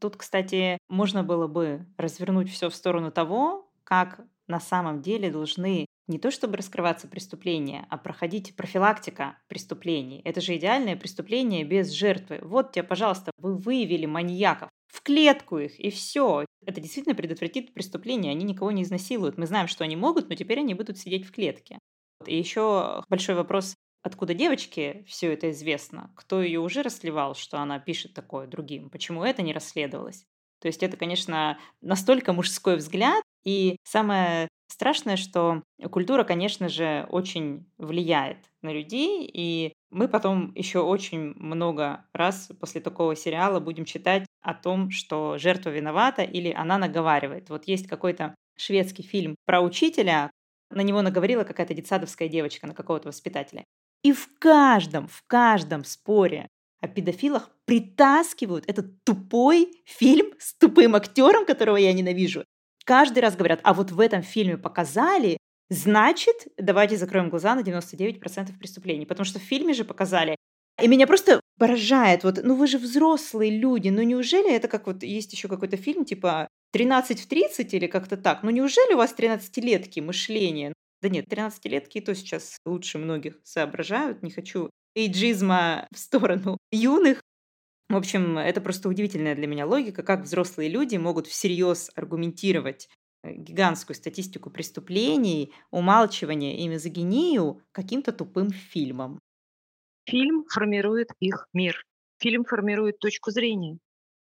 Тут, кстати, можно было бы развернуть все в сторону того, как на самом деле должны не то чтобы раскрываться преступления, а проходить профилактика преступлений. Это же идеальное преступление без жертвы. Вот тебе, пожалуйста, вы выявили маньяков, в клетку их, и все. Это действительно предотвратит преступление, они никого не изнасилуют. Мы знаем, что они могут, но теперь они будут сидеть в клетке. И еще большой вопрос, откуда девочке все это известно, кто ее уже расливал, что она пишет такое другим, почему это не расследовалось. То есть это, конечно, настолько мужской взгляд, и самое страшное, что культура, конечно же, очень влияет на людей, и мы потом еще очень много раз после такого сериала будем читать о том, что жертва виновата или она наговаривает. Вот есть какой-то шведский фильм про учителя, на него наговорила какая-то детсадовская девочка, на какого-то воспитателя. И в каждом, в каждом споре о педофилах притаскивают этот тупой фильм с тупым актером, которого я ненавижу, каждый раз говорят, а вот в этом фильме показали, значит, давайте закроем глаза на 99% преступлений. Потому что в фильме же показали. И меня просто поражает, вот, ну вы же взрослые люди, ну неужели это как вот есть еще какой-то фильм типа 13 в 30 или как-то так, ну неужели у вас 13-летки мышление? Да нет, 13-летки и то сейчас лучше многих соображают, не хочу эйджизма в сторону юных, в общем, это просто удивительная для меня логика, как взрослые люди могут всерьез аргументировать э, гигантскую статистику преступлений, умалчивание и мизогинию каким-то тупым фильмом. Фильм формирует их мир. Фильм формирует точку зрения.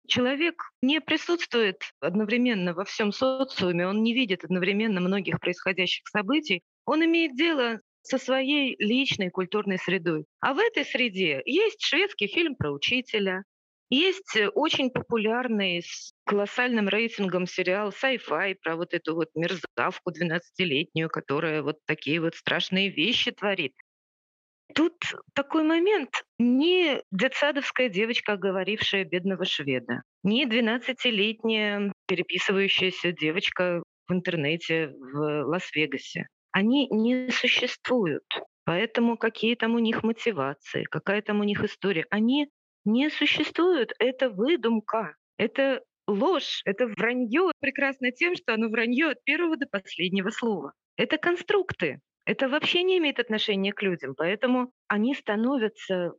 Человек не присутствует одновременно во всем социуме, он не видит одновременно многих происходящих событий. Он имеет дело со своей личной культурной средой. А в этой среде есть шведский фильм про учителя, есть э, очень популярный с колоссальным рейтингом сериал sci-fi про вот эту вот мерзавку 12-летнюю, которая вот такие вот страшные вещи творит. Тут такой момент. Не детсадовская девочка, говорившая бедного шведа, не 12-летняя переписывающаяся девочка в интернете в Лас-Вегасе. Они не существуют. Поэтому какие там у них мотивации, какая там у них история. Они не существует. Это выдумка. Это ложь, это вранье. Прекрасно тем, что оно вранье от первого до последнего слова. Это конструкты. Это вообще не имеет отношения к людям. Поэтому они становятся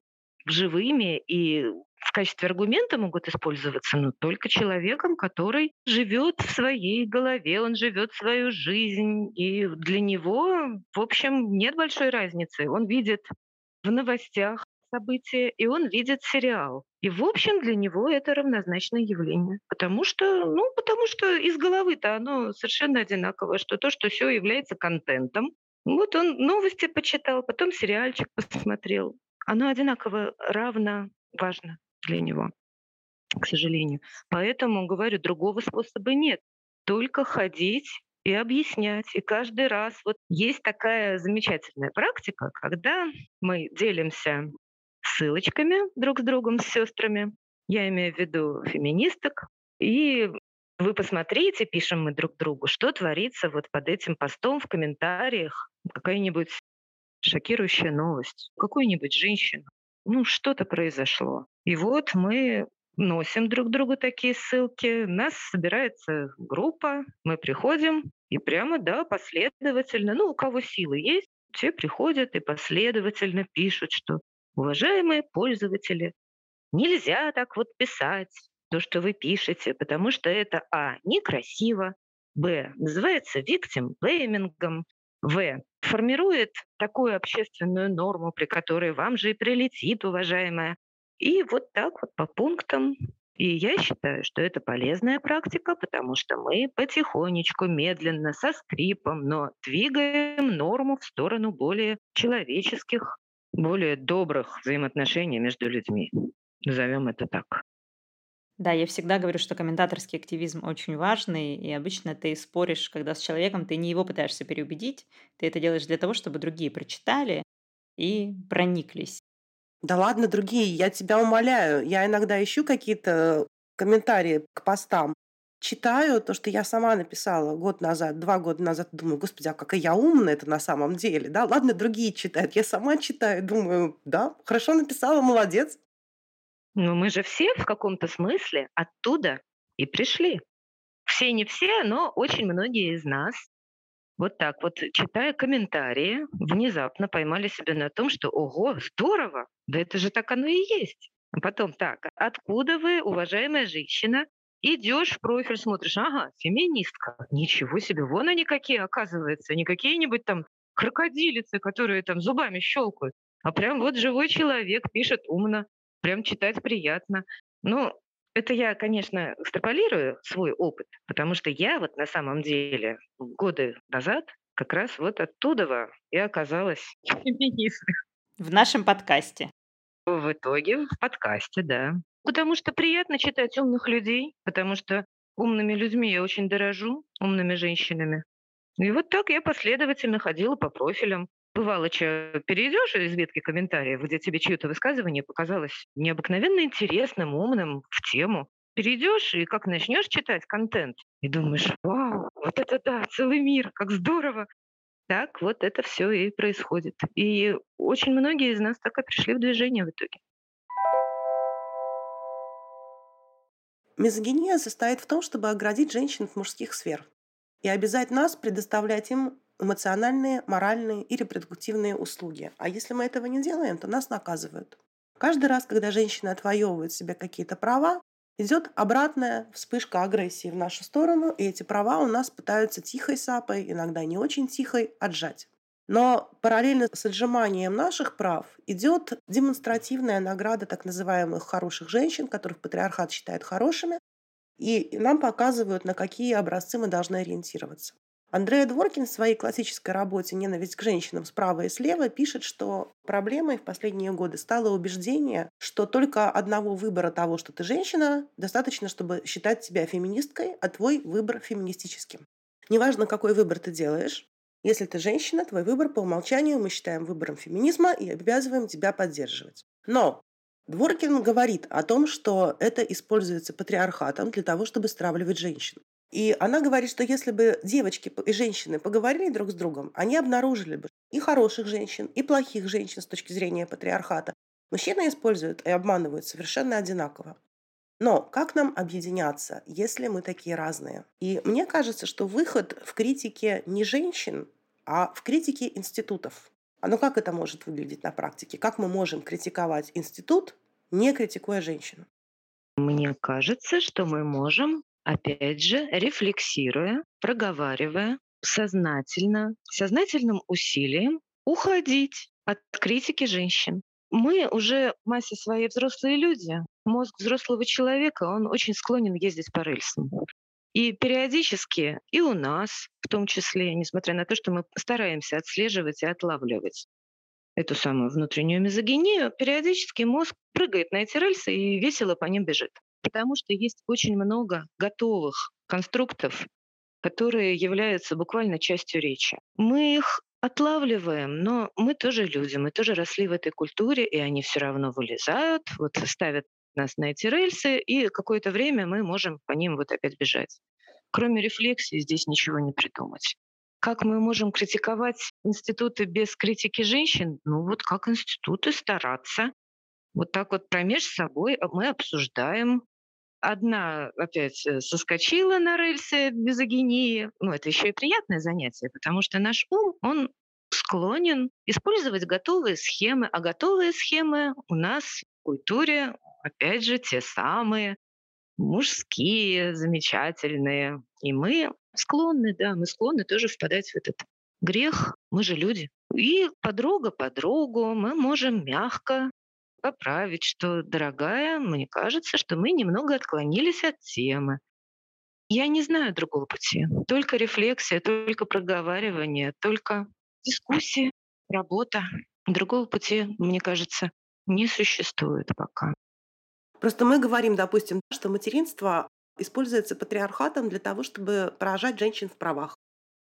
живыми и в качестве аргумента могут использоваться, но только человеком, который живет в своей голове, он живет свою жизнь, и для него, в общем, нет большой разницы. Он видит в новостях событие, и он видит сериал. И, в общем, для него это равнозначное явление. Потому что, ну, потому что из головы-то оно совершенно одинаковое, что то, что все является контентом. Вот он новости почитал, потом сериальчик посмотрел. Оно одинаково равно важно для него, к сожалению. Поэтому, говорю, другого способа нет. Только ходить и объяснять. И каждый раз вот есть такая замечательная практика, когда мы делимся ссылочками друг с другом, с сестрами. Я имею в виду феминисток. И вы посмотрите, пишем мы друг другу, что творится вот под этим постом в комментариях. Какая-нибудь шокирующая новость, какую-нибудь женщину. Ну, что-то произошло. И вот мы носим друг другу такие ссылки. Нас собирается группа, мы приходим, и прямо, да, последовательно, ну, у кого силы есть, все приходят и последовательно пишут, что Уважаемые пользователи, нельзя так вот писать то, что вы пишете, потому что это а. некрасиво, б. называется victim blaming, в. формирует такую общественную норму, при которой вам же и прилетит, уважаемая. И вот так вот по пунктам. И я считаю, что это полезная практика, потому что мы потихонечку, медленно, со скрипом, но двигаем норму в сторону более человеческих более добрых взаимоотношений между людьми. Назовем это так. Да, я всегда говорю, что комментаторский активизм очень важный, и обычно ты споришь, когда с человеком, ты не его пытаешься переубедить, ты это делаешь для того, чтобы другие прочитали, и прониклись. Да ладно, другие, я тебя умоляю. Я иногда ищу какие-то комментарии к постам, читаю то, что я сама написала год назад, два года назад, думаю, господи, а какая я умная это на самом деле, да? Ладно, другие читают, я сама читаю, думаю, да, хорошо написала, молодец. Но мы же все в каком-то смысле оттуда и пришли. Все не все, но очень многие из нас вот так вот, читая комментарии, внезапно поймали себя на том, что «Ого, здорово! Да это же так оно и есть!» А потом так, откуда вы, уважаемая женщина, идешь в профиль, смотришь, ага, феминистка. Ничего себе, вон они какие, оказывается, не какие-нибудь там крокодилицы, которые там зубами щелкают, а прям вот живой человек пишет умно, прям читать приятно. Ну, это я, конечно, экстраполирую свой опыт, потому что я вот на самом деле годы назад как раз вот оттуда и оказалась феминисткой. В нашем подкасте. В итоге в подкасте, да. Потому что приятно читать умных людей, потому что умными людьми я очень дорожу, умными женщинами. И вот так я последовательно ходила по профилям. Бывало, что перейдешь из ветки комментариев, где тебе чье-то высказывание показалось необыкновенно интересным, умным, в тему. Перейдешь и как начнешь читать контент, и думаешь, вау, вот это да, целый мир, как здорово. Так вот это все и происходит. И очень многие из нас так и пришли в движение в итоге. Мизогиния состоит в том, чтобы оградить женщин в мужских сфер и обязать нас предоставлять им эмоциональные, моральные и репродуктивные услуги. А если мы этого не делаем, то нас наказывают. Каждый раз, когда женщина отвоевывает себе какие-то права, идет обратная вспышка агрессии в нашу сторону, и эти права у нас пытаются тихой сапой, иногда не очень тихой, отжать. Но параллельно с отжиманием наших прав идет демонстративная награда так называемых хороших женщин, которых патриархат считает хорошими, и нам показывают, на какие образцы мы должны ориентироваться. Андреа Дворкин в своей классической работе «Ненависть к женщинам справа и слева» пишет, что проблемой в последние годы стало убеждение, что только одного выбора того, что ты женщина, достаточно, чтобы считать тебя феминисткой, а твой выбор феминистическим. Неважно, какой выбор ты делаешь, если ты женщина, твой выбор по умолчанию мы считаем выбором феминизма и обязываем тебя поддерживать. Но Дворкин говорит о том, что это используется патриархатом для того, чтобы стравливать женщин. И она говорит, что если бы девочки и женщины поговорили друг с другом, они обнаружили бы и хороших женщин, и плохих женщин с точки зрения патриархата. Мужчины используют и обманывают совершенно одинаково. Но как нам объединяться, если мы такие разные? И мне кажется, что выход в критике не женщин, а в критике институтов. А ну как это может выглядеть на практике? Как мы можем критиковать институт, не критикуя женщину? Мне кажется, что мы можем, опять же, рефлексируя, проговаривая, сознательно, сознательным усилием уходить от критики женщин. Мы уже массе своей взрослые люди. Мозг взрослого человека, он очень склонен ездить по рельсам. И периодически и у нас, в том числе, несмотря на то, что мы стараемся отслеживать и отлавливать эту самую внутреннюю мизогинию, периодически мозг прыгает на эти рельсы и весело по ним бежит. Потому что есть очень много готовых конструктов, которые являются буквально частью речи. Мы их отлавливаем, но мы тоже люди, мы тоже росли в этой культуре, и они все равно вылезают, вот ставят нас на эти рельсы, и какое-то время мы можем по ним вот опять бежать. Кроме рефлексии здесь ничего не придумать. Как мы можем критиковать институты без критики женщин? Ну вот как институты стараться. Вот так вот промеж собой мы обсуждаем. Одна опять э, соскочила на рельсы мизогинии. Ну это еще и приятное занятие, потому что наш ум, он склонен использовать готовые схемы, а готовые схемы у нас в культуре опять же, те самые мужские, замечательные. И мы склонны, да, мы склонны тоже впадать в этот грех. Мы же люди. И подруга подругу мы можем мягко поправить, что, дорогая, мне кажется, что мы немного отклонились от темы. Я не знаю другого пути. Только рефлексия, только проговаривание, только дискуссия, работа. Другого пути, мне кажется, не существует пока. Просто мы говорим, допустим, что материнство используется патриархатом для того, чтобы поражать женщин в правах.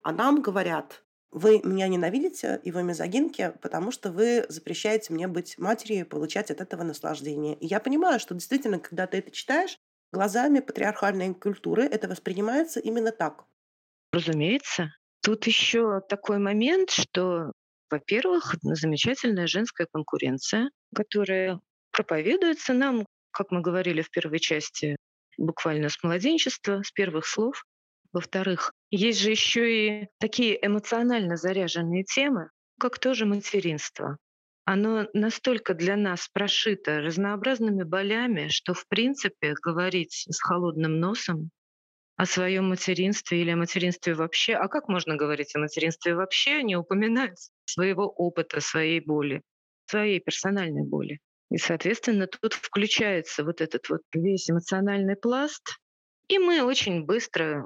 А нам говорят, вы меня ненавидите, и вы мизогинки, потому что вы запрещаете мне быть матерью и получать от этого наслаждение. И я понимаю, что действительно, когда ты это читаешь, глазами патриархальной культуры это воспринимается именно так. Разумеется. Тут еще такой момент, что, во-первых, замечательная женская конкуренция, которая проповедуется нам, как мы говорили в первой части, буквально с младенчества, с первых слов. Во-вторых, есть же еще и такие эмоционально заряженные темы, как тоже материнство. Оно настолько для нас прошито разнообразными болями, что, в принципе, говорить с холодным носом о своем материнстве или о материнстве вообще. А как можно говорить о материнстве вообще, не упоминать своего опыта, своей боли, своей персональной боли? И, соответственно, тут включается вот этот вот весь эмоциональный пласт, и мы очень быстро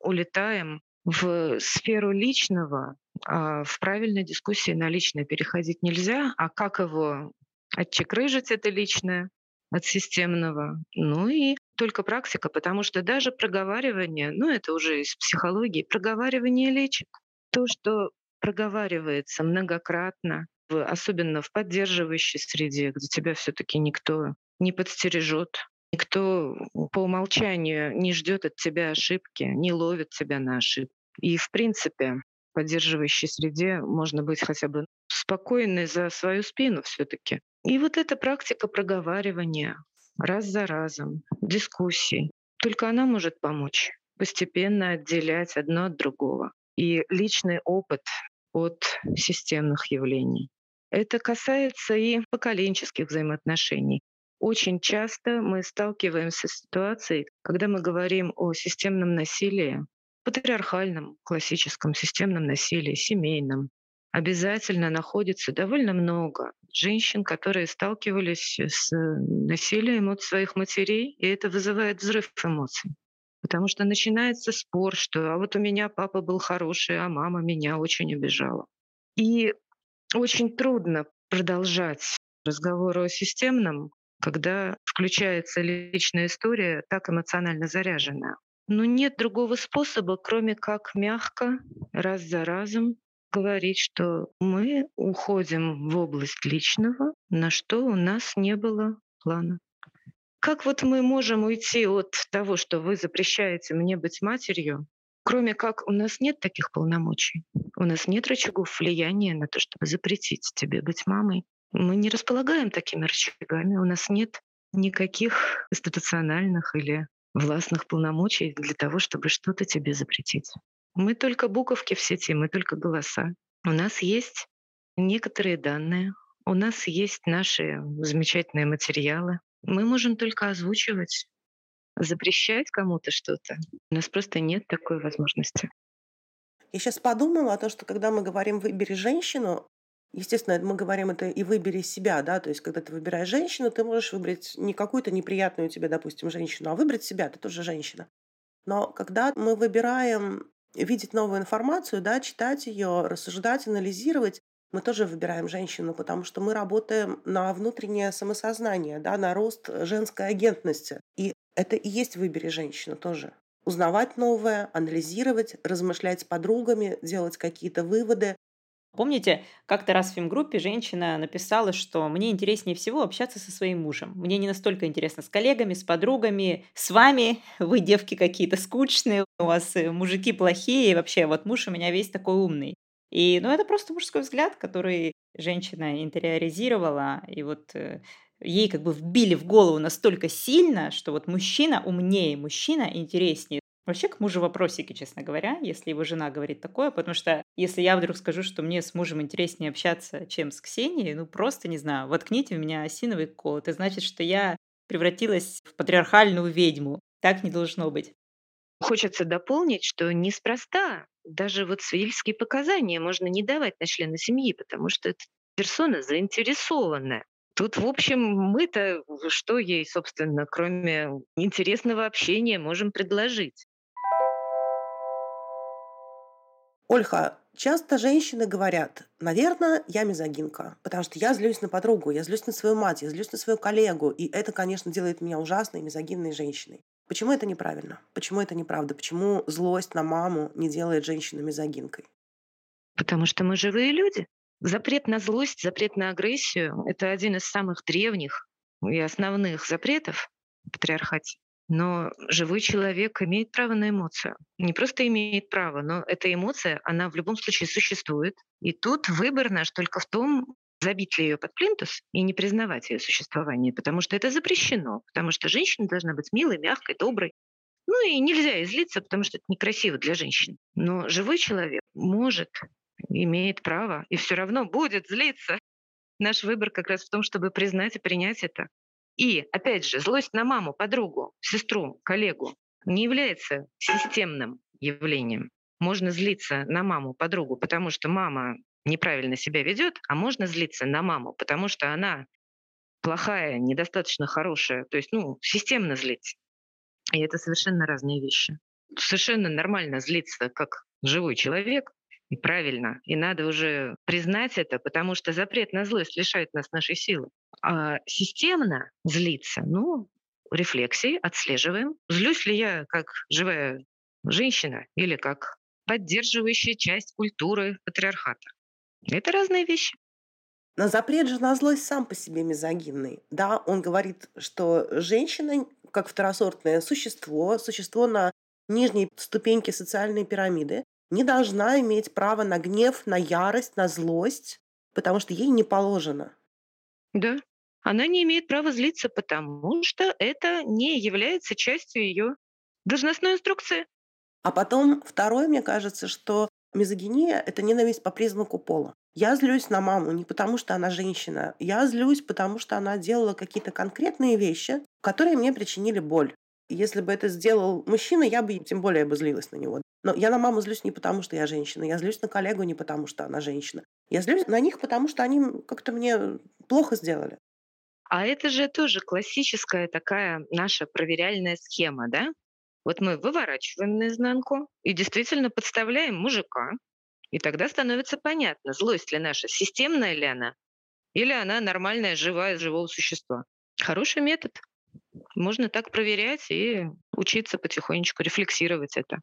улетаем в сферу личного, а в правильной дискуссии на личное переходить нельзя, а как его отчекрыжить это личное от системного. Ну и только практика, потому что даже проговаривание, ну это уже из психологии, проговаривание лечит. То, что проговаривается многократно, особенно в поддерживающей среде, где тебя все-таки никто не подстережет, никто по умолчанию не ждет от тебя ошибки, не ловит тебя на ошибки. И в принципе в поддерживающей среде можно быть хотя бы спокойной за свою спину все-таки. И вот эта практика проговаривания раз за разом, дискуссий, только она может помочь постепенно отделять одно от другого. И личный опыт от системных явлений. Это касается и поколенческих взаимоотношений. Очень часто мы сталкиваемся с ситуацией, когда мы говорим о системном насилии, патриархальном, классическом системном насилии, семейном. Обязательно находится довольно много женщин, которые сталкивались с насилием от своих матерей, и это вызывает взрыв эмоций. Потому что начинается спор, что а вот у меня папа был хороший, а мама меня очень обижала. И очень трудно продолжать разговор о системном, когда включается личная история, так эмоционально заряженная. Но нет другого способа, кроме как мягко, раз за разом говорить, что мы уходим в область личного, на что у нас не было плана. Как вот мы можем уйти от того, что вы запрещаете мне быть матерью, кроме как у нас нет таких полномочий, у нас нет рычагов влияния на то, чтобы запретить тебе быть мамой. Мы не располагаем такими рычагами, у нас нет никаких институциональных или властных полномочий для того, чтобы что-то тебе запретить. Мы только буковки в сети, мы только голоса. У нас есть некоторые данные, у нас есть наши замечательные материалы. Мы можем только озвучивать, запрещать кому-то что-то. У нас просто нет такой возможности. Я сейчас подумала о том, что когда мы говорим «выбери женщину», естественно, мы говорим это и «выбери себя», да, то есть когда ты выбираешь женщину, ты можешь выбрать не какую-то неприятную тебе, допустим, женщину, а выбрать себя, ты тоже женщина. Но когда мы выбираем видеть новую информацию, да, читать ее, рассуждать, анализировать, мы тоже выбираем женщину, потому что мы работаем на внутреннее самосознание, да, на рост женской агентности. И это и есть «выбери женщину» тоже. Узнавать новое, анализировать, размышлять с подругами, делать какие-то выводы. Помните, как-то раз в фемгруппе женщина написала, что мне интереснее всего общаться со своим мужем. Мне не настолько интересно с коллегами, с подругами, с вами. Вы, девки, какие-то скучные, у вас э, мужики плохие, и вообще вот муж у меня весь такой умный. И, ну, это просто мужской взгляд, который женщина интериоризировала, и вот э, ей как бы вбили в голову настолько сильно, что вот мужчина умнее, мужчина интереснее. Вообще к мужу вопросики, честно говоря, если его жена говорит такое, потому что если я вдруг скажу, что мне с мужем интереснее общаться, чем с Ксенией, ну просто не знаю, воткните в меня осиновый кол. Это значит, что я превратилась в патриархальную ведьму. Так не должно быть. Хочется дополнить, что неспроста даже вот свидетельские показания можно не давать на члена семьи, потому что эта персона заинтересованная. Тут, в общем, мы-то что ей, собственно, кроме интересного общения можем предложить? Ольха, часто женщины говорят, наверное, я мизогинка, потому что я злюсь на подругу, я злюсь на свою мать, я злюсь на свою коллегу, и это, конечно, делает меня ужасной мизогинной женщиной. Почему это неправильно? Почему это неправда? Почему злость на маму не делает женщину мизогинкой? Потому что мы живые люди. Запрет на злость, запрет на агрессию — это один из самых древних и основных запретов в патриархате. Но живой человек имеет право на эмоцию. Не просто имеет право, но эта эмоция, она в любом случае существует. И тут выбор наш только в том, забить ли ее под плинтус и не признавать ее существование, потому что это запрещено, потому что женщина должна быть милой, мягкой, доброй. Ну и нельзя излиться, потому что это некрасиво для женщин. Но живой человек может, имеет право и все равно будет злиться. Наш выбор как раз в том, чтобы признать и принять это. И, опять же, злость на маму, подругу, сестру, коллегу не является системным явлением. Можно злиться на маму, подругу, потому что мама неправильно себя ведет, а можно злиться на маму, потому что она плохая, недостаточно хорошая, то есть, ну, системно злиться. И это совершенно разные вещи. Совершенно нормально злиться как живой человек, и правильно. И надо уже признать это, потому что запрет на злость лишает нас нашей силы. А системно злиться, ну, рефлексии отслеживаем. Злюсь ли я как живая женщина или как поддерживающая часть культуры патриархата? Это разные вещи. Но запрет же на злость сам по себе мизогинный. Да, он говорит, что женщина, как второсортное существо, существо на нижней ступеньке социальной пирамиды, не должна иметь права на гнев, на ярость, на злость, потому что ей не положено. Да, она не имеет права злиться, потому что это не является частью ее должностной инструкции. А потом второе, мне кажется, что мизогиния — это ненависть по признаку пола. Я злюсь на маму не потому, что она женщина. Я злюсь, потому что она делала какие-то конкретные вещи, которые мне причинили боль. Если бы это сделал мужчина, я бы тем более бы злилась на него. Но я на маму злюсь не потому, что я женщина. Я злюсь на коллегу не потому, что она женщина. Я злюсь на них, потому что они как-то мне плохо сделали. А это же тоже классическая такая наша проверяльная схема, да? Вот мы выворачиваем наизнанку и действительно подставляем мужика, и тогда становится понятно, злость ли наша, системная ли она, или она нормальная, живая, живого существа. Хороший метод. Можно так проверять и учиться потихонечку рефлексировать это.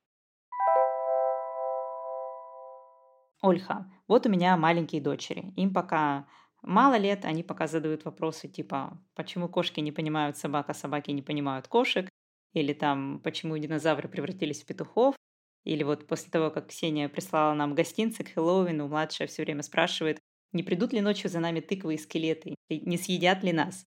Ольха, вот у меня маленькие дочери. Им пока мало лет, они пока задают вопросы типа, почему кошки не понимают собак, а собаки не понимают кошек, или там, почему динозавры превратились в петухов, или вот после того, как Ксения прислала нам гостинцы к Хэллоуину, младшая все время спрашивает, не придут ли ночью за нами тыквы и скелеты, не съедят ли нас.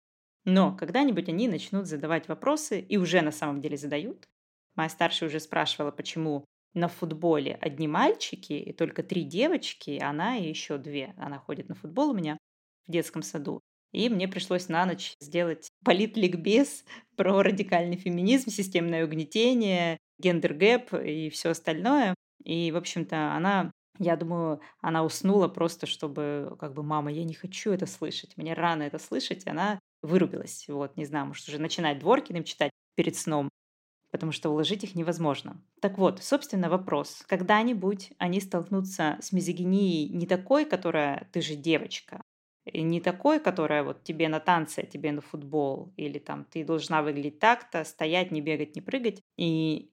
Но когда-нибудь они начнут задавать вопросы, и уже на самом деле задают. Моя старшая уже спрашивала, почему на футболе одни мальчики и только три девочки, она и еще две. Она ходит на футбол у меня в детском саду. И мне пришлось на ночь сделать политликбез про радикальный феминизм, системное угнетение, gender gap и все остальное. И, в общем-то, она я думаю, она уснула просто, чтобы, как бы, мама, я не хочу это слышать, мне рано это слышать, она вырубилась. Вот, не знаю, может, уже начинать Дворкин им читать перед сном потому что уложить их невозможно. Так вот, собственно, вопрос. Когда-нибудь они столкнутся с мизогинией не такой, которая «ты же девочка», и не такой, которая вот тебе на танцы, а тебе на футбол, или там ты должна выглядеть так-то, стоять, не бегать, не прыгать. И,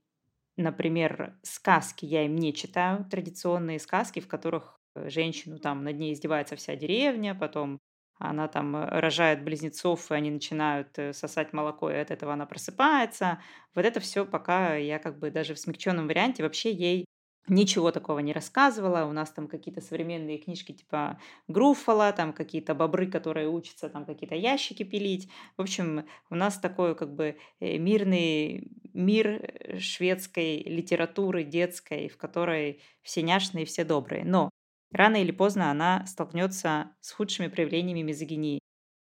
например, сказки я им не читаю, традиционные сказки, в которых женщину там над ней издевается вся деревня, потом она там э, рожает близнецов, и они начинают э, сосать молоко, и от этого она просыпается. Вот это все пока я как бы даже в смягченном варианте вообще ей ничего такого не рассказывала. У нас там какие-то современные книжки типа Груффала, там какие-то бобры, которые учатся там какие-то ящики пилить. В общем, у нас такой как бы э, мирный мир шведской литературы детской, в которой все няшные, все добрые. Но Рано или поздно она столкнется с худшими проявлениями мизогинии.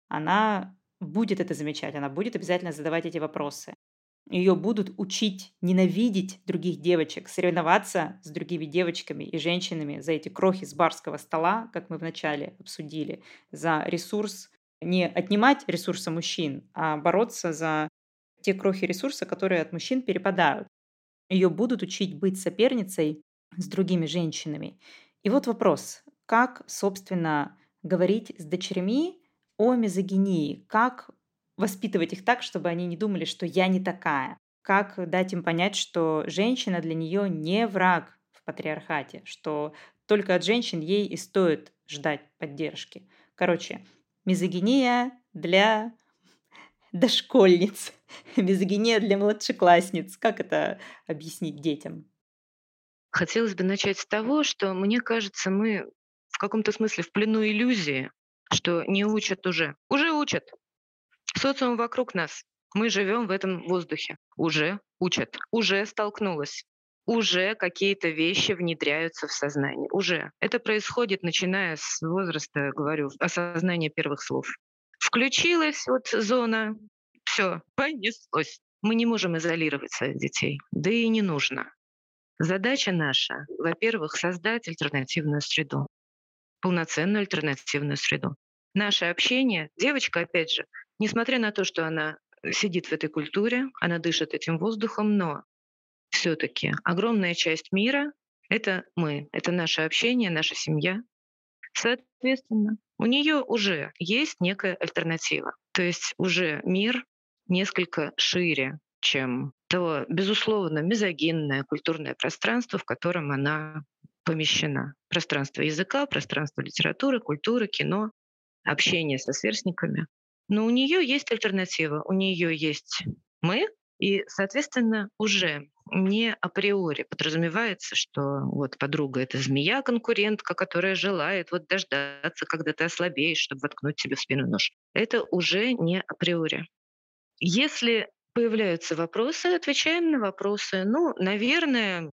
Она будет это замечать, она будет обязательно задавать эти вопросы. Ее будут учить ненавидеть других девочек, соревноваться с другими девочками и женщинами за эти крохи с барского стола, как мы вначале обсудили, за ресурс, не отнимать ресурсы мужчин, а бороться за те крохи ресурса, которые от мужчин перепадают. Ее будут учить быть соперницей с другими женщинами. И вот вопрос, как, собственно, говорить с дочерьми о мизогинии, как воспитывать их так, чтобы они не думали, что я не такая, как дать им понять, что женщина для нее не враг в патриархате, что только от женщин ей и стоит ждать поддержки. Короче, мизогиния для дошкольниц, мизогиния для младшеклассниц. Как это объяснить детям? Хотелось бы начать с того, что, мне кажется, мы в каком-то смысле в плену иллюзии, что не учат уже. Уже учат. Социум вокруг нас. Мы живем в этом воздухе. Уже учат. Уже столкнулась. Уже какие-то вещи внедряются в сознание. Уже. Это происходит, начиная с возраста, говорю, осознания первых слов. Включилась вот зона, все, понеслось. Мы не можем изолировать своих детей, да и не нужно. Задача наша, во-первых, создать альтернативную среду, полноценную альтернативную среду. Наше общение, девочка, опять же, несмотря на то, что она сидит в этой культуре, она дышит этим воздухом, но все-таки огромная часть мира — это мы, это наше общение, наша семья. Соответственно, у нее уже есть некая альтернатива. То есть уже мир несколько шире, чем то, безусловно, мизогинное культурное пространство, в котором она помещена. Пространство языка, пространство литературы, культуры, кино, общение со сверстниками. Но у нее есть альтернатива. У нее есть мы, и, соответственно, уже не априори подразумевается, что вот подруга — это змея-конкурентка, которая желает вот дождаться, когда ты ослабеешь, чтобы воткнуть тебе в спину нож. Это уже не априори. Если появляются вопросы, отвечаем на вопросы. Ну, наверное,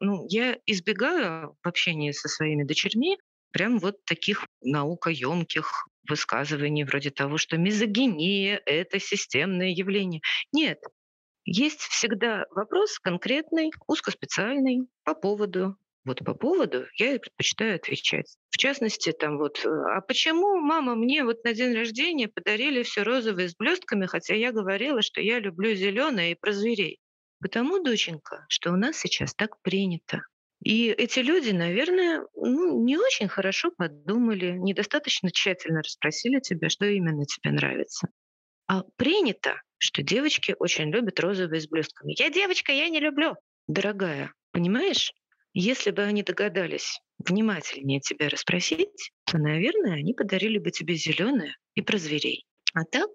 ну, я избегаю в общении со своими дочерьми прям вот таких наукоемких высказываний вроде того, что мизогиния — это системное явление. Нет, есть всегда вопрос конкретный, узкоспециальный по поводу вот по поводу я предпочитаю отвечать. В частности, там вот, э, а почему, мама, мне вот на день рождения подарили все розовое с блестками, хотя я говорила, что я люблю зеленое и про зверей? Потому, доченька, что у нас сейчас так принято. И эти люди, наверное, ну, не очень хорошо подумали, недостаточно тщательно расспросили тебя, что именно тебе нравится. А принято, что девочки очень любят розовые с блестками. Я девочка, я не люблю. Дорогая, понимаешь? Если бы они догадались внимательнее тебя расспросить, то, наверное, они подарили бы тебе зеленое и про зверей. А так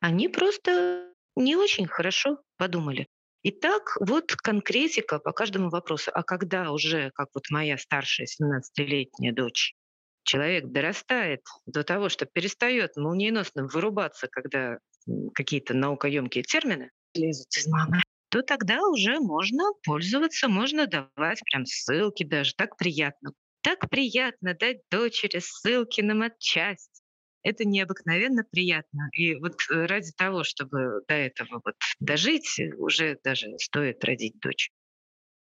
они просто не очень хорошо подумали. Итак, вот конкретика по каждому вопросу. А когда уже, как вот моя старшая 17-летняя дочь, человек дорастает до того, что перестает молниеносно вырубаться, когда какие-то наукоемкие термины лезут из мамы, то тогда уже можно пользоваться, можно давать прям ссылки даже. Так приятно. Так приятно дать дочери ссылки на матчасть. Это необыкновенно приятно. И вот э, ради того, чтобы до этого вот дожить, уже даже стоит родить дочь.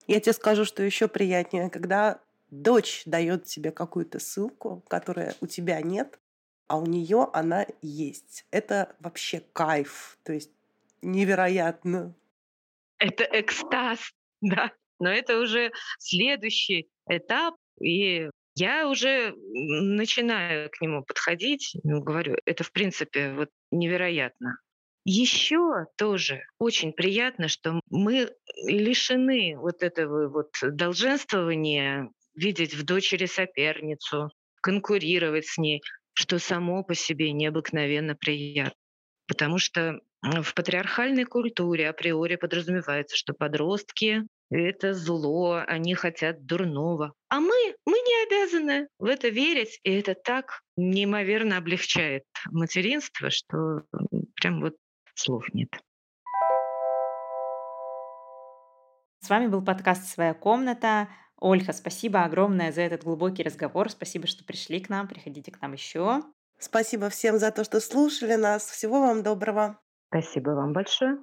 Я тебе скажу, что еще приятнее, когда дочь дает тебе какую-то ссылку, которая у тебя нет, а у нее она есть. Это вообще кайф. То есть невероятно это экстаз, да. Но это уже следующий этап, и я уже начинаю к нему подходить, ну, говорю, это в принципе вот невероятно. Еще тоже очень приятно, что мы лишены вот этого вот долженствования видеть в дочери соперницу, конкурировать с ней, что само по себе необыкновенно приятно. Потому что в патриархальной культуре априори подразумевается, что подростки — это зло, они хотят дурного. А мы, мы не обязаны в это верить, и это так неимоверно облегчает материнство, что прям вот слов нет. С вами был подкаст «Своя комната». Ольга, спасибо огромное за этот глубокий разговор. Спасибо, что пришли к нам. Приходите к нам еще. Спасибо всем за то, что слушали нас. Всего вам доброго. Спасибо вам большое.